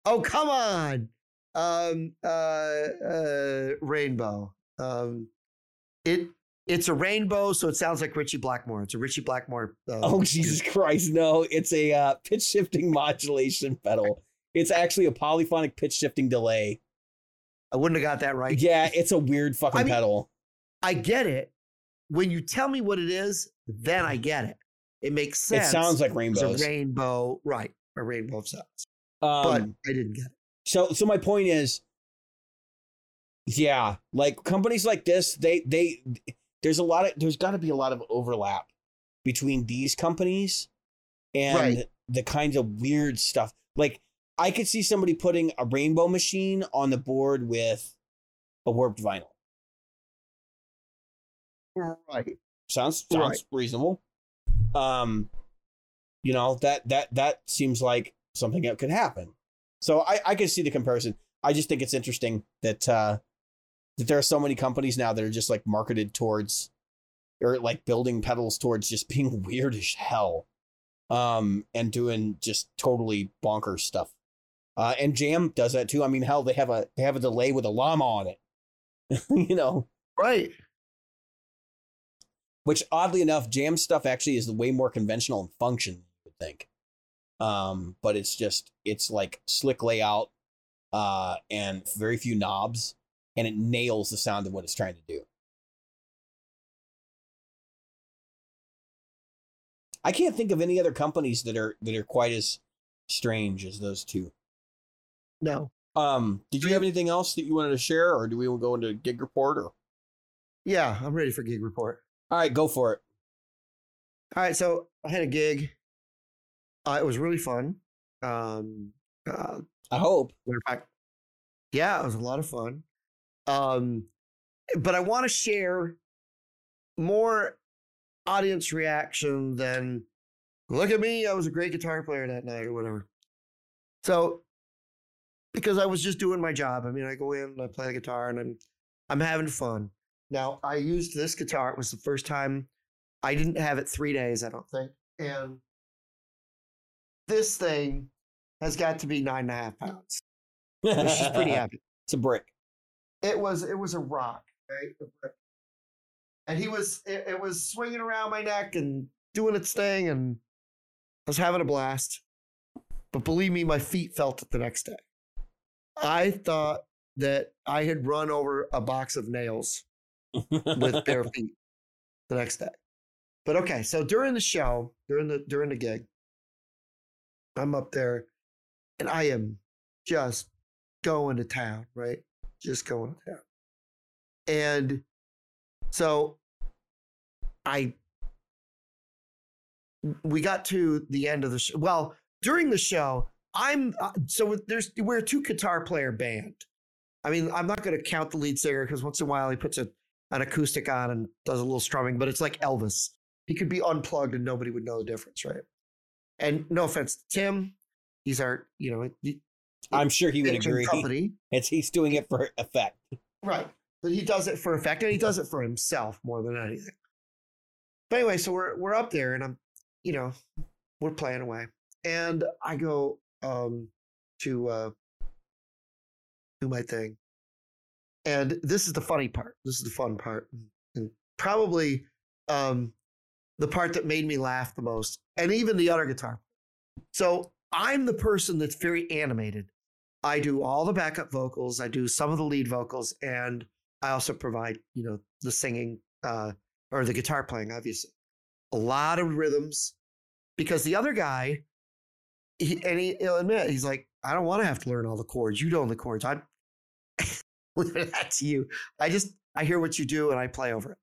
Oh, come on. Um uh uh rainbow. Um it it's a rainbow, so it sounds like Ritchie Blackmore. It's a Ritchie Blackmore. Uh, Oh Jesus Christ! No, it's a uh, pitch shifting modulation pedal. It's actually a polyphonic pitch shifting delay. I wouldn't have got that right. Yeah, it's a weird fucking I mean, pedal. I get it. When you tell me what it is, then I get it. It makes sense. It sounds like It's rainbows. a rainbow, right? A rainbow of sounds. Um, But I didn't get it. so so my point is yeah like companies like this they they there's a lot of there's got to be a lot of overlap between these companies and Right. the kinds of weird stuff like i could see somebody putting a rainbow machine on the board with a warped vinyl Right. sounds sounds Right. reasonable. Um you know that that that seems like something that could happen. So i i can see the comparison. I just think it's interesting that uh that there are so many companies now that are just like marketed towards or like building pedals towards just being weird as hell um and doing just totally bonkers stuff. Uh and jam does that too. I mean hell they have a they have a delay with a llama on it. You know? Right. Which oddly enough jam stuff actually is way more conventional and function than you would think. Um but it's just it's like slick layout uh and very few knobs and it nails the sound of what it's trying to do. I can't think of any other companies that are that are quite as strange as those two. No. um did you have anything else that you wanted to share or do we go into gig report or? Yeah, I'm ready for gig report. All right go for it All right, so I had a gig. Uh, it was really fun. Um, uh, i hope fact, yeah, it was a lot of fun. Um, but I want to share more audience reaction than look at me, I was a great guitar player that night or whatever. So, because I was just doing my job. I mean, I go in, and I play the guitar, and I'm I'm having fun. Now, I used this guitar. It was the first time I didn't have it three days, I don't think. And this thing has got to be nine and a half pounds, which is pretty heavy. it's a brick It was it was a rock, right? And he was it, it was swinging around my neck and doing its thing, and I was having a blast. But believe me, my feet felt it the next day. I thought that I had run over a box of nails with bare feet the next day. But okay, so during the show, during the during the gig, I'm up there and I am just going to town, right? Just going to town. And so I we got to the end of the show. Well, during the show, I'm uh, so there's we're a two guitar player band. I mean, I'm not going to count the lead singer because once in a while he puts a, an acoustic on and does a little strumming, but it's like Elvis. He could be unplugged and nobody would know the difference, right? And no offense to Tim, he's our, you know, he, I'm sure he would agree. Company. It's he's doing it for effect. Right. But he does it for effect and he does it for himself more than anything. But anyway, so we're we're up there and I'm, you know, we're playing away. And I go um to uh do my thing. And this is the funny part. This is the fun part. And probably um the part that made me laugh the most. And even the other guitar. So I'm the person that's very animated. I do all the backup vocals, I do some of the lead vocals, and I also provide, you know, the singing uh, or the guitar playing, obviously. A lot of rhythms because the other guy, he, and he, will admit, he's like, I don't want to have to learn all the chords. You know the chords. I leave that to you. I just, I hear what you do and I play over it,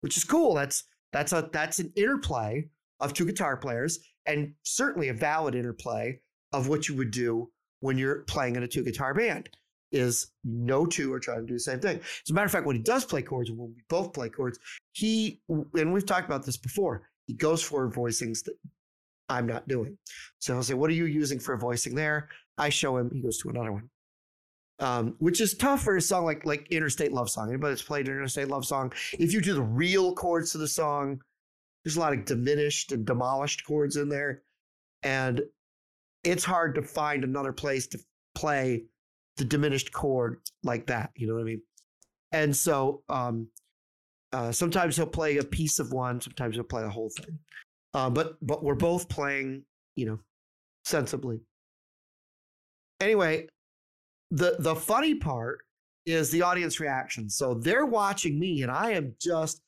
which is cool. That's, that's a, that's an interplay of two guitar players and certainly a valid interplay of what you would do when you're playing in a two guitar band is no two are trying to do the same thing. As a matter of fact, when he does play chords, when we both play chords, he and we've talked about this before, he goes for voicings that I'm not doing. So I'll say, What are you using for voicing there? I show him, he goes to another one. Um, which is tough for a song like like Interstate Love Song. Anybody that's played Interstate Love Song, if you do the real chords to the song, there's a lot of diminished and demolished chords in there. And it's hard to find another place to play the diminished chord like that. You know what I mean? And so um, uh, sometimes he'll play a piece of one, sometimes he'll play the whole thing. Uh, but but we're both playing, you know, sensibly. Anyway, the the funny part is the audience reaction. So they're watching me, and I am just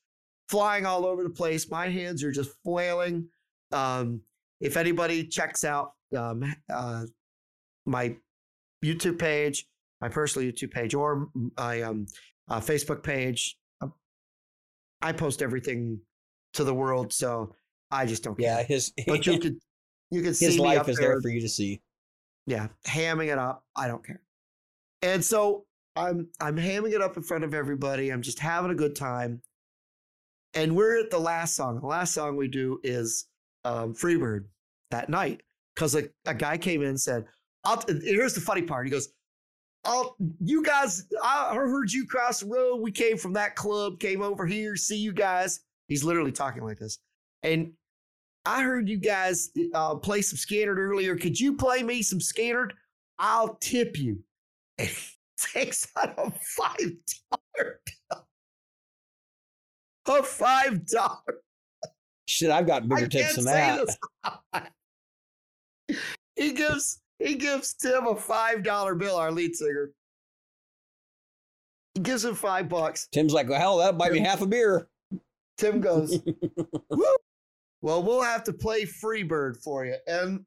flying all over the place. My hands are just flailing. Um, if anybody checks out um, uh, my YouTube page, my personal YouTube page, or my um, uh, Facebook page, um, I post everything to the world, so I just don't. Yeah, care. his but you could you can see his life is there. there for you to see. Yeah, hamming it up. I don't care. And so I'm I'm hamming it up in front of everybody. I'm just having a good time. And we're at the last song. The last song we do is um, Freebird that night because a, a guy came in and said, I'll, here's the funny part. He goes, I'll, you guys, I heard you cross the road. We came from that club, came over here, see you guys. He's literally talking like this. And I heard you guys uh, play some Skynyrd earlier. Could you play me some Skynyrd? I'll tip you. And he takes out a five dollar a five dollar. Shit, I've got bigger tips than that. he gives he gives Tim a five dollar bill, our lead singer. He gives him five bucks. Tim's like, well, hell, that buy me half a beer. Tim goes! Well, we'll have to play Freebird for you. And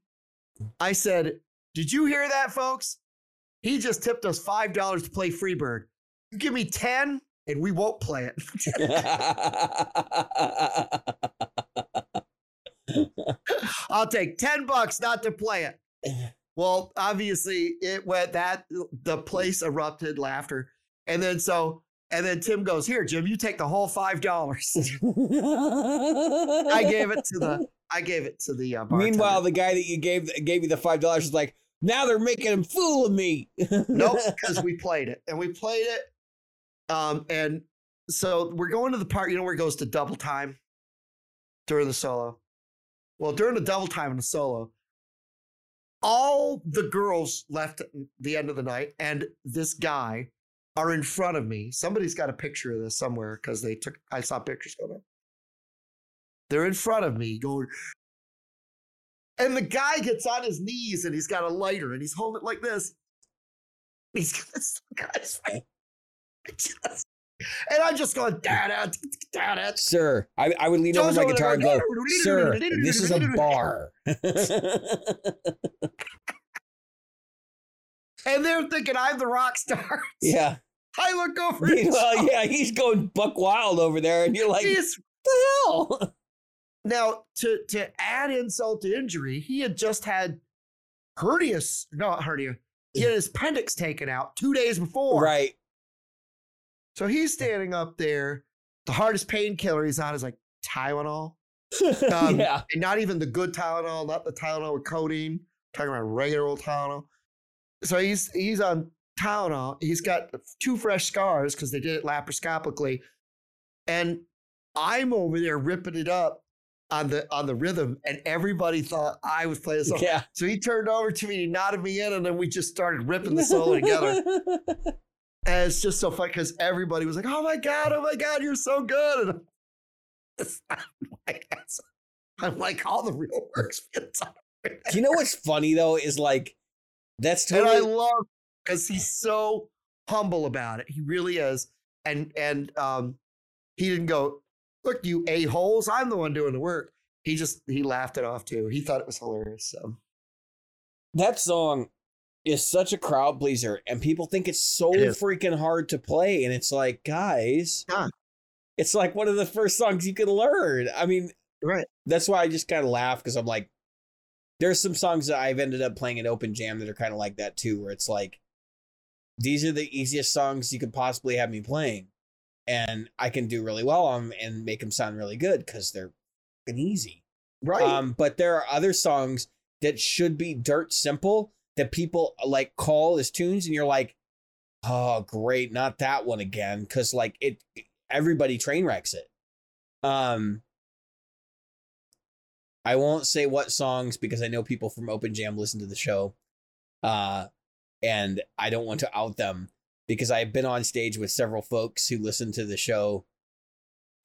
I said, Did you hear that, folks? He just tipped us five dollars to play Freebird. You give me 10, and we won't play it. I'll take 10 bucks not to play it. Well, obviously it went that the place erupted laughter. And then so and then Tim goes, "Here, Jim, you take the whole five dollars." I gave it to the I gave it to the uh, Meanwhile, the guy that you gave gave you the five dollars is like, "Now they're making a fool of me." nope, because we played it and we played it um, and so we're going to the part, you know, where it goes to double time during the solo. Well, during the double time in the solo, all the girls left at the end of the night, and this guy are in front of me. Somebody's got a picture of this somewhere because they took. I saw pictures going up. They're in front of me going, and the guy gets on his knees and he's got a lighter and he's holding it like this. He's got this guy's face. And I'm just going, da da da da. Sir, I, I would lean over my guitar and go, Sir, this is a bar. And they're thinking I'm the rock star. yeah. I look over. Well, yeah, he's going buck wild over there, and you're like, what the hell? Now to to add insult to injury, he had just had hernias, not hernia. He had his appendix taken out two days before. right. So he's standing up there. The hardest painkiller he's on is like Tylenol. Um, yeah. And not even the good Tylenol, not the Tylenol with codeine. talking about regular old Tylenol. So he's he's on Tylenol. He's got two fresh scars because they did it laparoscopically. And I'm over there ripping it up on the on the rhythm, and everybody thought I was playing the song. Yeah. So he turned over to me, he nodded me in, and then we just started ripping the solo together. And it's just so fun because everybody was like, "Oh my god, oh my god, you're so good!" And I'm like, I'm like, all the real work's. Do you know what's funny though? Is like that's totally. And I love because he's so humble about it. He really is. And and um, he didn't go, "Look, you a holes, I'm the one doing the work." He just he laughed it off too. He thought it was hilarious. So that song is such a crowd pleaser, and people think it's so It freaking hard to play, and it's like, guys, it's like one of the first songs you can learn. I mean, right, that's why I just kind of laugh because I'm like, there's some songs that I've ended up playing at Open Jam that are kind of like that too, where it's like, these are the easiest songs you could possibly have me playing, and I can do really well on and make them sound really good because they're easy. right. Um, but there are other songs that should be dirt simple that people like call as tunes, and you're like, oh, great, not that one again, because like it, everybody train wrecks it. Um, I won't say what songs because I know people from Open Jam listen to the show, uh, and I don't want to out them because I've been on stage with several folks who listen to the show,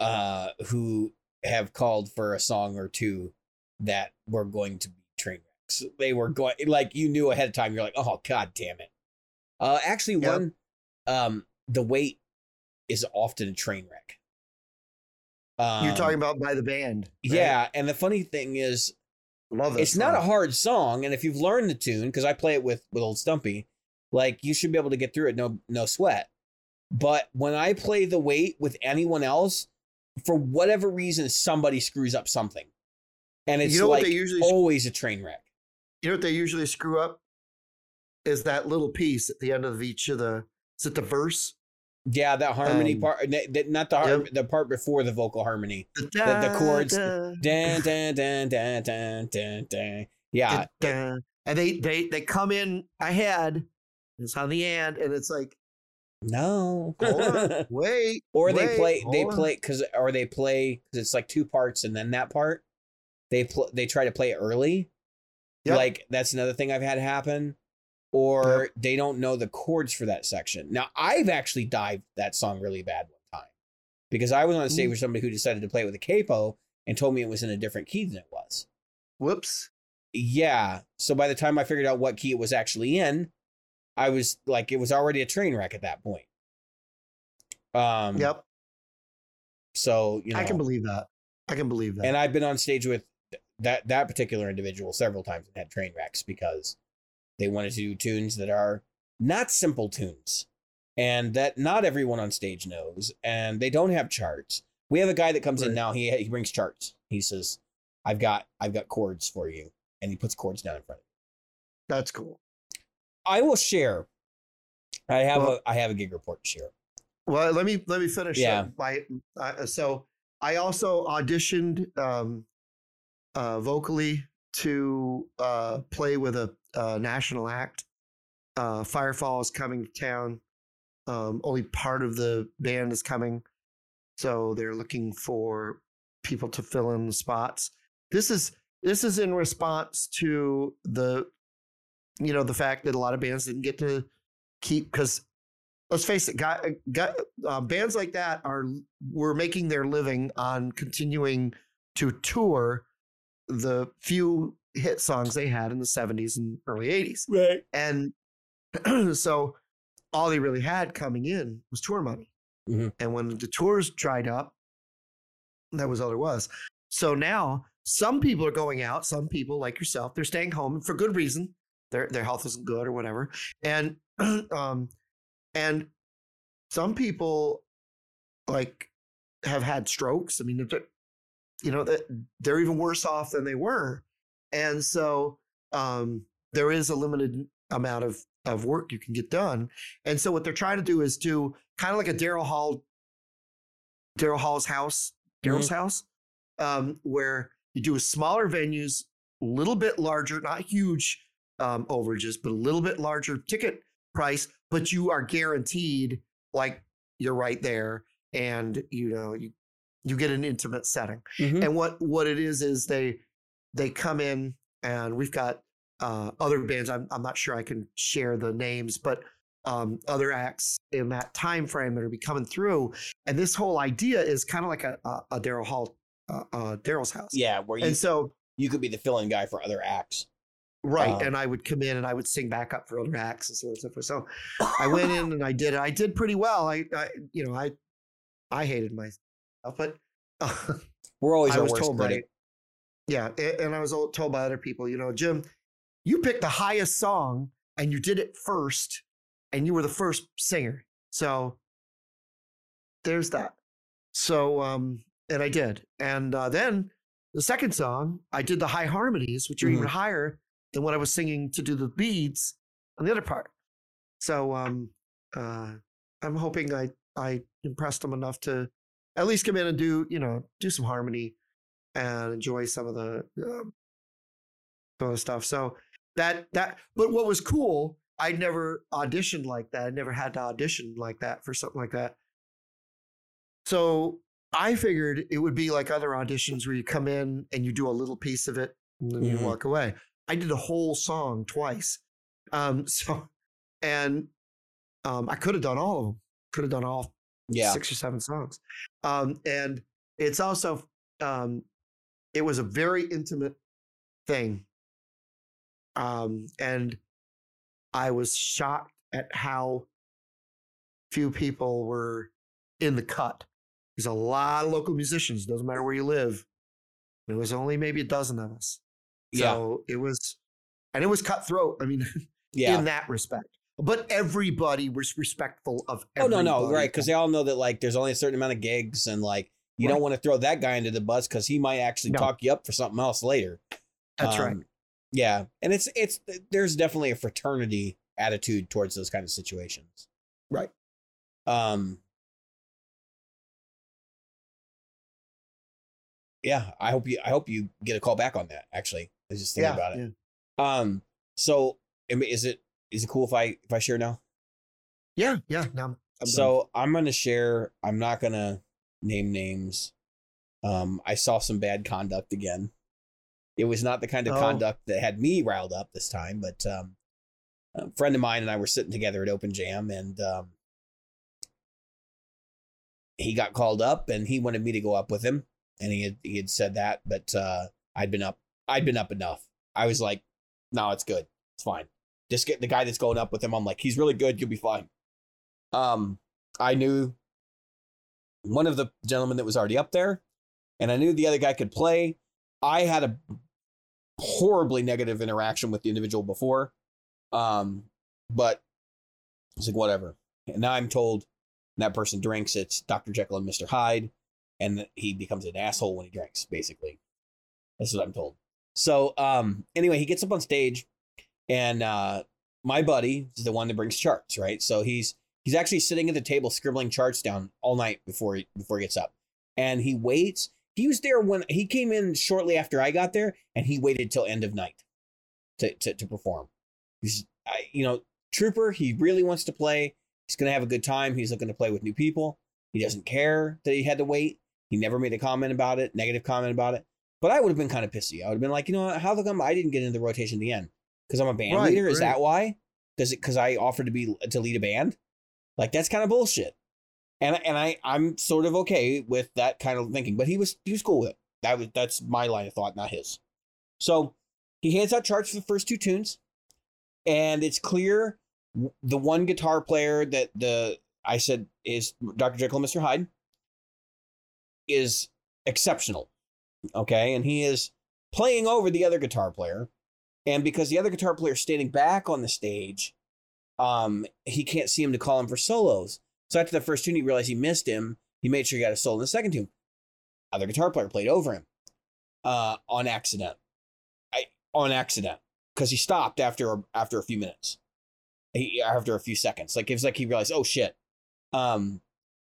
uh, who have called for a song or two that were going to be train wrecks. They were going like you knew ahead of time. You're like, oh god damn it. Uh, actually, Yep. one, um, the weight is often a train wreck. Um, You're talking about by the band. right? yeah, and the funny thing is, love it. it's not a hard song, and if you've learned the tune, because I play it with with old Stumpy, like you should be able to get through it, no no sweat. But when I play the weight with anyone else, for whatever reason, somebody screws up something, and it's You know what like they usually always a train wreck. You know what they usually screw up is that little piece at the end of each of the. Is it the verse? Yeah, that harmony Um, part, not the har- the part before the vocal harmony. The, the chords, da, Dun, dun, dun, dun, dun, dun, dun. Yeah, da, da. and they they they come in ahead. It's on the end, and it's like, no. on, wait, or they wait, play they on. play because or they play because it's like two parts and then that part they pl- they try to play it early Yep. like that's another thing i've had happen or they don't know the chords for that section now i've actually dived that song really bad one time because i was on stage Ooh. with somebody who decided to play it with a capo and told me it was in a different key than it was Whoops. yeah so by the time i figured out what key it was actually in i was like it was already a train wreck at that point um Yep, so you know I can believe that. I can believe that. and I've been on stage with that that particular individual several times and had train wrecks because they wanted to do tunes that are not simple tunes and that not everyone on stage knows and they don't have charts. We have a guy that comes in now. He he brings charts. He says, "I've got I've got chords for you," and he puts chords down in front of. you. That's cool. I will share. I have Well- a I have a gig report to share. Well, let me let me finish. Yeah. My uh, so I also auditioned um, uh, vocally to uh, play with a, uh national act. Uh, Firefall is coming to town. Um, only part of the band is coming, so they're looking for people to fill in the spots. This is this is in response to the, you know, the fact that a lot of bands didn't get to keep because let's face it, got, got uh, bands like that are were making their living on continuing to tour the few hit songs they had in the 70s and early 80s. Right. And so all they really had coming in was tour money. Mhm. And when the tours dried up, that was all there was. So now some people are going out, some people like yourself, they're staying home for good reason. Their their health isn't good or whatever. And um and some people like have had strokes. I mean, they're- you know, that they're even worse off than they were. And so um there is a limited amount of of work you can get done. And so what they're trying to do is do kind of like a Daryl Hall, Daryl Hall's house, Daryl's house, um, where you do a smaller venues, a little bit larger, not huge um, overages, but a little bit larger ticket price, but you are guaranteed like you're right there, and you know you you get an intimate setting. Mhm. And what what it is is they they come in and we've got uh, other bands. I'm I'm not sure I can share the names, but um, other acts in that time frame that are be coming through. And this whole idea is kind of like a a, a Daryl Hall, uh, uh, Daryl's house. Yeah, where you And so you could be the fill-in guy for other acts. Right, Um, and I would come in and I would sing back up for other acts and so on and so forth. So I went in and I did it. I did pretty well. I, I you know I I hated myself, but. We're always I was told by, yeah, and I was told by other people, you know, Jim, you picked the highest song and you did it first, and you were the first singer. So there's that. So um, and I did, and uh, then the second song, I did the high harmonies, which are even higher than what I was singing to do the beads on the other part. So um, uh, I'm hoping I I impressed them enough to at least come in and do you know do some harmony and enjoy some of the um, some of the stuff. So that that but what was cool, I never auditioned like that. I never had to audition like that for something like that. So I figured it would be like other auditions where you come in and you do a little piece of it and then Mhm. you walk away. I did a whole song twice. Um, so and um, I could have done all of them. Could have done all Yeah. six or seven songs. Um, and it's also um, it was a very intimate thing. Um, and I was shocked at how few people were in the cut. There's a lot of local musicians, doesn't matter where you live. There was only maybe a dozen of us. Yeah. So it was, and it was cutthroat. I mean, Yeah. in that respect. But everybody was respectful of Oh no, no, right? Because they all know that like there's only a certain amount of gigs, and like you don't want to throw that guy into the bus because he might actually No. talk you up for something else later. That's right. Um, Yeah, and it's it's there's definitely a fraternity attitude towards those kind of situations. Right. Um. Yeah, I hope you I hope you get a call back on that. Actually, I was just thinking Yeah, about it. yeah. Um. So, I mean, is it is it cool if I if I share now? Yeah, yeah. Now I'm, I'm done. so I'm gonna share. I'm not gonna name names. Um, I saw some bad conduct again. It was not the kind of Oh. conduct that had me riled up this time, but um, a friend of mine and I were sitting together at Open Jam, and um, he got called up, and he wanted me to go up with him, and he had he had said that, but uh, I'd been up, I'd been up enough. I was like, no, it's good, it's fine. Just get the guy that's going up with him. I'm like, he's really good. You'll be fine. Um, I knew one of the gentlemen that was already up there, and I knew the other guy could play. I had a horribly negative interaction with the individual before, um, but it's like whatever. And now I'm told that person drinks. It's Dr. Jekyll and Mr. Hyde, and he becomes an asshole when he drinks. Basically, that's what I'm told. So, um, anyway, he gets up on stage, and uh, my buddy is the one that brings charts, right? So he's he's actually sitting at the table scribbling charts down all night before he before he gets up, and he waits. He was there when he came in shortly after I got there, and he waited till end of night to to, to perform. He's, I, you know, trooper. He really wants to play. He's gonna have a good time. He's looking to play with new people. He doesn't care that he had to wait. He never made a comment about it, negative comment about it. But I would have been kind of pissy. I would have been like, you know, what, how the come I didn't get into the rotation at the end? Because I'm a band Right, leader. Is right. that why? Does it because I offered to be to lead a band? Like that's kind of bullshit. And and I I'm sort of okay with that kind of thinking, but he was he was cool with it. That was that's my line of thought, not his. So he hands out charts for the first two tunes, and it's clear the one guitar player that the I said is Dr. Jekyll and Mr. Hyde is exceptional. Okay, and he is playing over the other guitar player. And because the other guitar player is standing back on the stage, um, he can't see him to call him for solos. So after the first tune, he realized he missed him. He made sure he got a solo in the second tune. Other guitar player played over him uh, on accident. I, on accident because he stopped after after a few minutes. He, after a few seconds, like it was like he realized, oh shit. Um,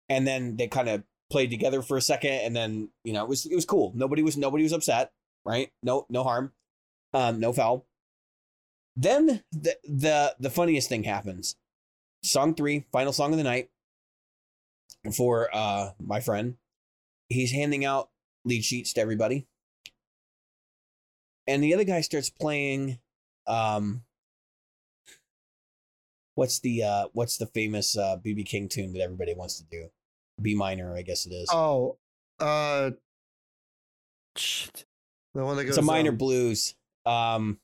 and then they kind of played together for a second, and then you know it was it was cool. Nobody was nobody was upset, right? No no harm, um, no foul. Then the the the funniest thing happens. Song three, final song of the night for uh my friend. He's handing out lead sheets to everybody. And the other guy starts playing um what's the uh what's the famous uh BB King tune that everybody wants to do? B minor, I guess it is. Oh, uh, shit. the one that goes. it's a minor um, blues. Um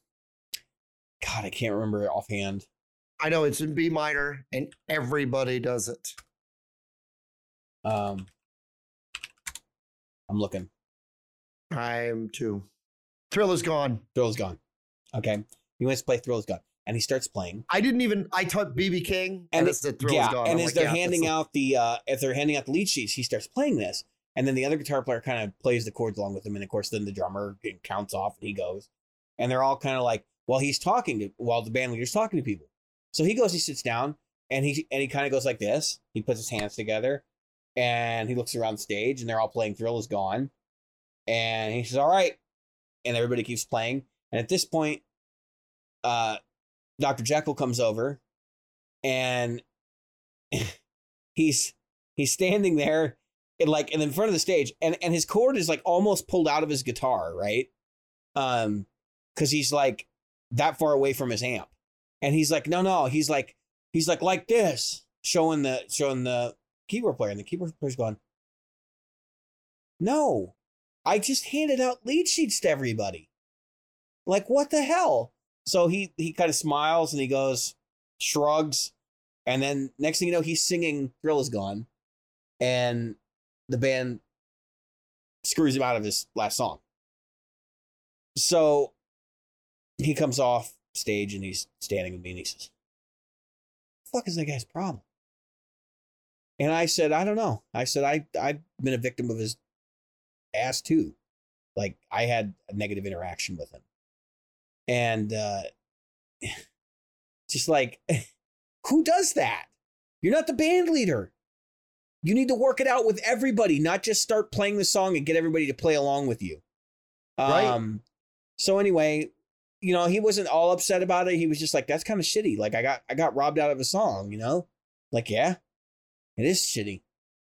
God, I can't remember it offhand. I know it's in B minor, and everybody does it. Um I'm looking. I'm too. Thrill is gone. Thrill's gone. Okay. He wants to play Thrill's gone. And he starts playing. I didn't even. I taught BB King, and, And it's the Thrill yeah, is gone. and I'm as like, they're yeah, handing out the uh if they're handing out the lead sheets, he starts playing this. And then the other guitar player kind of plays the chords along with him. And of course, then the drummer counts off and he goes. And they're all kind of like, while he's talking to while the band leader's talking to people. So he goes, he sits down and he and he kind of goes like this. He puts his hands together and he looks around the stage and they're all playing Thrill is Gone. And he says, All right. And everybody keeps playing. And at this point, uh Dr. Jekyll comes over and he's he's standing there and like and in front of the stage and and his cord is like almost pulled out of his guitar right? Um because he's like that far away from his amp. And he's like no no he's like he's like like this showing the showing the keyboard player and the keyboard player's going no i just handed out lead sheets to everybody. Like what the hell so he he kind of smiles and he goes shrugs. And then next thing you know he's singing thrill is gone. And the band screws him out of his last song. So he comes off stage and he's standing with me and he says fuck is that guy's problem? And i said i don't know. I said i i've been a victim of his ass too. Like i had a negative interaction with him and uh just like who does that? You're not the band leader. You need to work it out with everybody not just start playing the song and get everybody to play along with you. Right. um so anyway you know he wasn't all upset about it. He was just like that's kind of shitty. Like i got i got robbed out of a song you know? Like yeah it is shitty.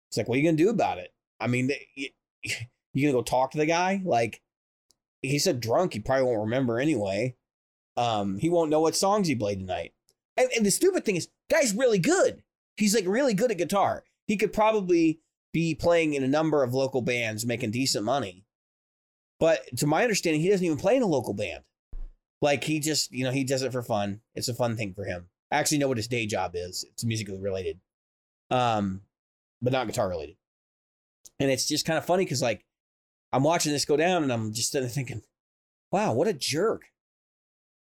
It's like what are you gonna do about it? I mean you, you gonna go talk to the guy? Like he said drunk he probably won't remember anyway. Um he won't know what songs he played tonight. And, and the stupid thing is guy's really good. He's like really good at guitar. He could probably be playing in a number of local bands making decent money. But to my understanding he doesn't even play in a local band. Like he just you know he does it for fun. It's a fun thing for him. I actually know what his day job is. It's musically related. Um but not guitar related. And it's just kind of funny because like i'm watching this go down and i'm just thinking wow what a jerk.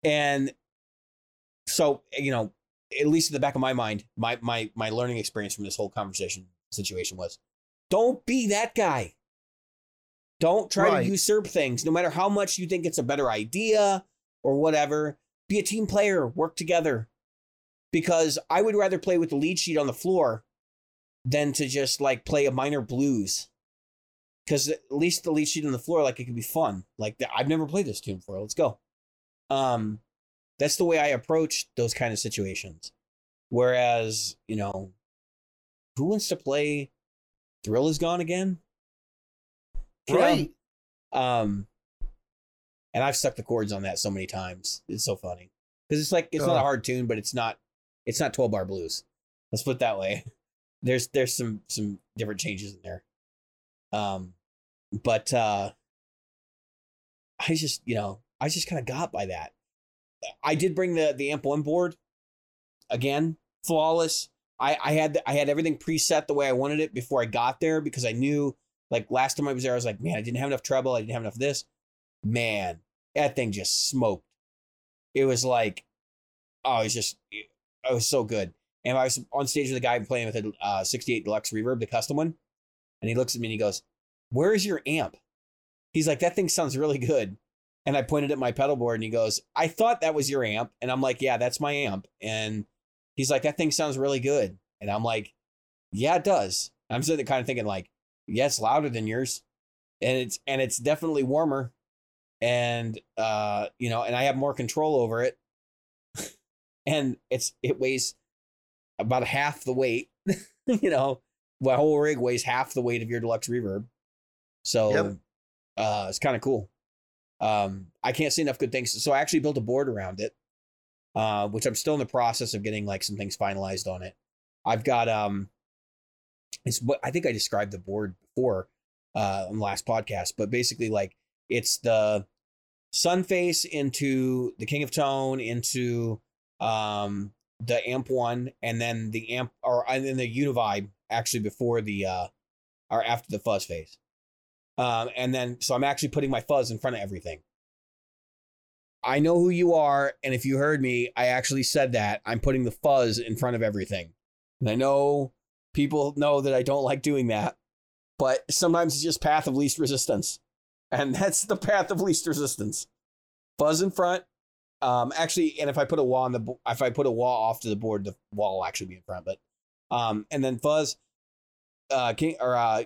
And so you know at least in the back of my mind my my my learning experience from this whole conversation situation was don't be that guy. Don't try Right. to usurp things. No matter how much you think it's a better idea or whatever be a team player work together. Because i would rather play with the lead sheet on the floor than to just like play a minor blues because at least the lead sheet on the floor like it could be fun. Like i've never played this tune before. Let's go. Um that's the way i approach those kind of situations. Whereas you know who wants to play thrill is gone again? You right. um and i've stuck the chords on that so many times. It's so funny. Because it's like it's not a hard tune but it's not it's not 12 bar blues. Let's put it that way. There's there's some some different changes in there. Um, but uh, I just you know I just kind of got by that. I did bring the the amp one board again, flawless. I I had I had everything preset the way I wanted it before I got there because I knew like last time I was there I was like man I didn't have enough treble I didn't have enough of this man that thing just smoked. It was like oh it's just it was so good. And I was on stage with a guy playing with a uh, 68 Deluxe Reverb, the custom one, and he looks at me and he goes, "Where is your amp?" He's like, "That thing sounds really good." And I pointed at my pedal board and he goes, I thought that was your amp. And I'm like, yeah, that's my amp. And he's like, that thing sounds really good. And I'm like, yeah, it does. I'm sitting kind of thinking like, yeah, louder than yours. And it's, and it's definitely warmer. And, uh, you know, and I have more control over it. and it's, it weighs about half the weight, you know, my whole rig weighs half the weight of your deluxe reverb. So, yep. uh, it's kind of cool. Um, I can't say enough good things. So I actually built a board around it, uh, which I'm still in the process of getting like some things finalized on it. I've got um, it's what I think I described the board before uh on the last podcast, but basically like it's the sun face into the King of Tone into um the amp one and then the amp or and then the univibe actually before the uh or after the fuzz face um, and then, so I'm actually putting my fuzz in front of everything. I know who you are. And if you heard me, I actually said that I'm putting the fuzz in front of everything. And I know people know that I don't like doing that, but sometimes it's just path of least resistance. And that's the path of least resistance. Fuzz in front. Um, actually, and if I put a wall on the, if I put a wall off to the board, the wall will actually be in front. But, um, and then fuzz, uh, king or uh,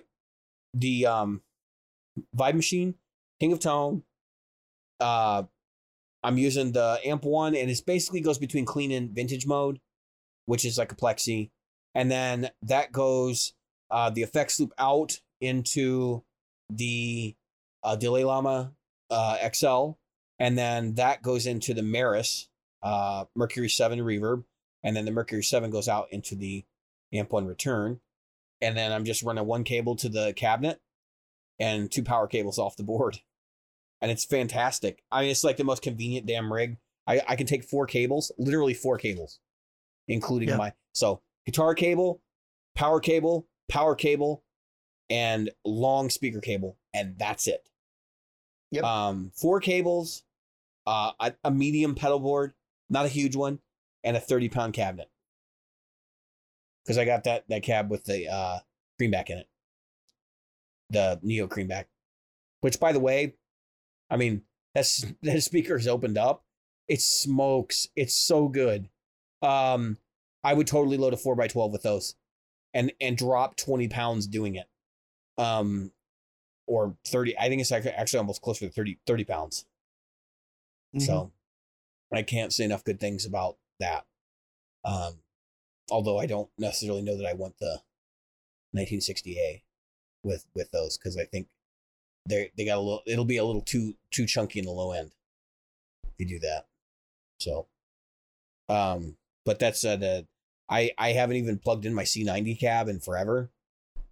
the um, Vibe Machine, King of Tone. Uh, I'm using the Amp One, and it basically goes between clean and vintage mode, which is like a plexi, and then that goes uh, the effects loop out into the uh, Delay Llama uh, XL, and then that goes into the Meris uh, Mercury Seven reverb, and then the Mercury Seven goes out into the Amp One return, and then I'm just running one cable to the cabinet, and two power cables off the board. And it's fantastic. I mean, it's like the most convenient damn rig. I, I can take four cables, literally four cables, including yeah. my so guitar cable, power cable, power cable, and long speaker cable, and that's it. Yep. Um, four cables, uh, a, a medium pedal board, not a huge one, and a 30 pound cabinet. Because I got that that cab with the uh greenback in it the Neo Creamback, which by the way, I mean that's that speaker is opened up. It smokes. It's so good. Um, I would totally load a four x twelve with those, and and drop twenty pounds doing it. Um, or thirty. I think it's actually almost closer to 30, 30 pounds. Mm-hmm. So, I can't say enough good things about that. Um, although I don't necessarily know that I want the 1960A with with those because I think they they got a little. It'll be a little too too chunky in the low end if you do that. So, um, but that's uh, the I I haven't even plugged in my C90 cab in forever.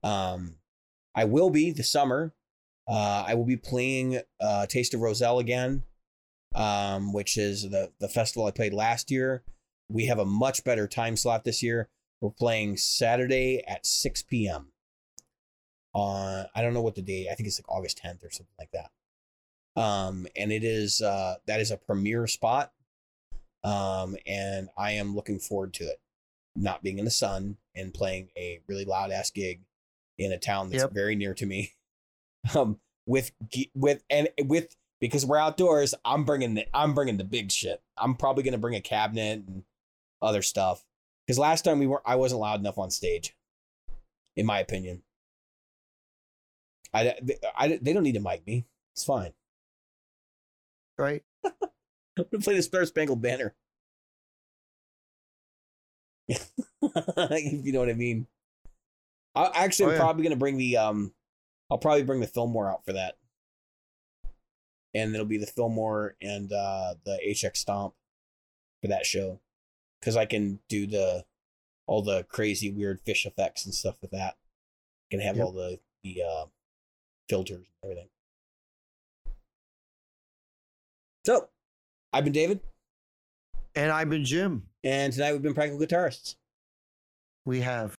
Um, I will be this summer. Uh, I will be playing uh, Taste of Roselle again, um, which is the the festival I played last year. We have a much better time slot this year. We're playing Saturday at 6 p.m on I don't know what the date. I think it's like August 10th or something like that. Um, and it is uh, that is a premiere spot. Um, and I am looking forward to it. Not being in the sun and playing a really loud ass gig in a town that's yep. very near to me. Um, with with and with because we're outdoors, I'm bringing the I'm bringing the big shit. I'm probably gonna bring a cabinet and other stuff. Because last time we weren't, I wasn't loud enough on stage, in my opinion. I, I, they don't need to mic me. It's fine. Right. I'm gonna play the Star Spangled Banner. if you know what I mean. I actually, oh, I'm yeah. probably gonna bring the um, I'll probably bring the Fillmore out for that, and it'll be the Fillmore and uh the HX Stomp for that show, because I can do the all the crazy weird fish effects and stuff with that. Can have Yep. all the the uh, filters and everything. So, I've been David, And I've been Jim. and tonight we've been practical guitarists. We have.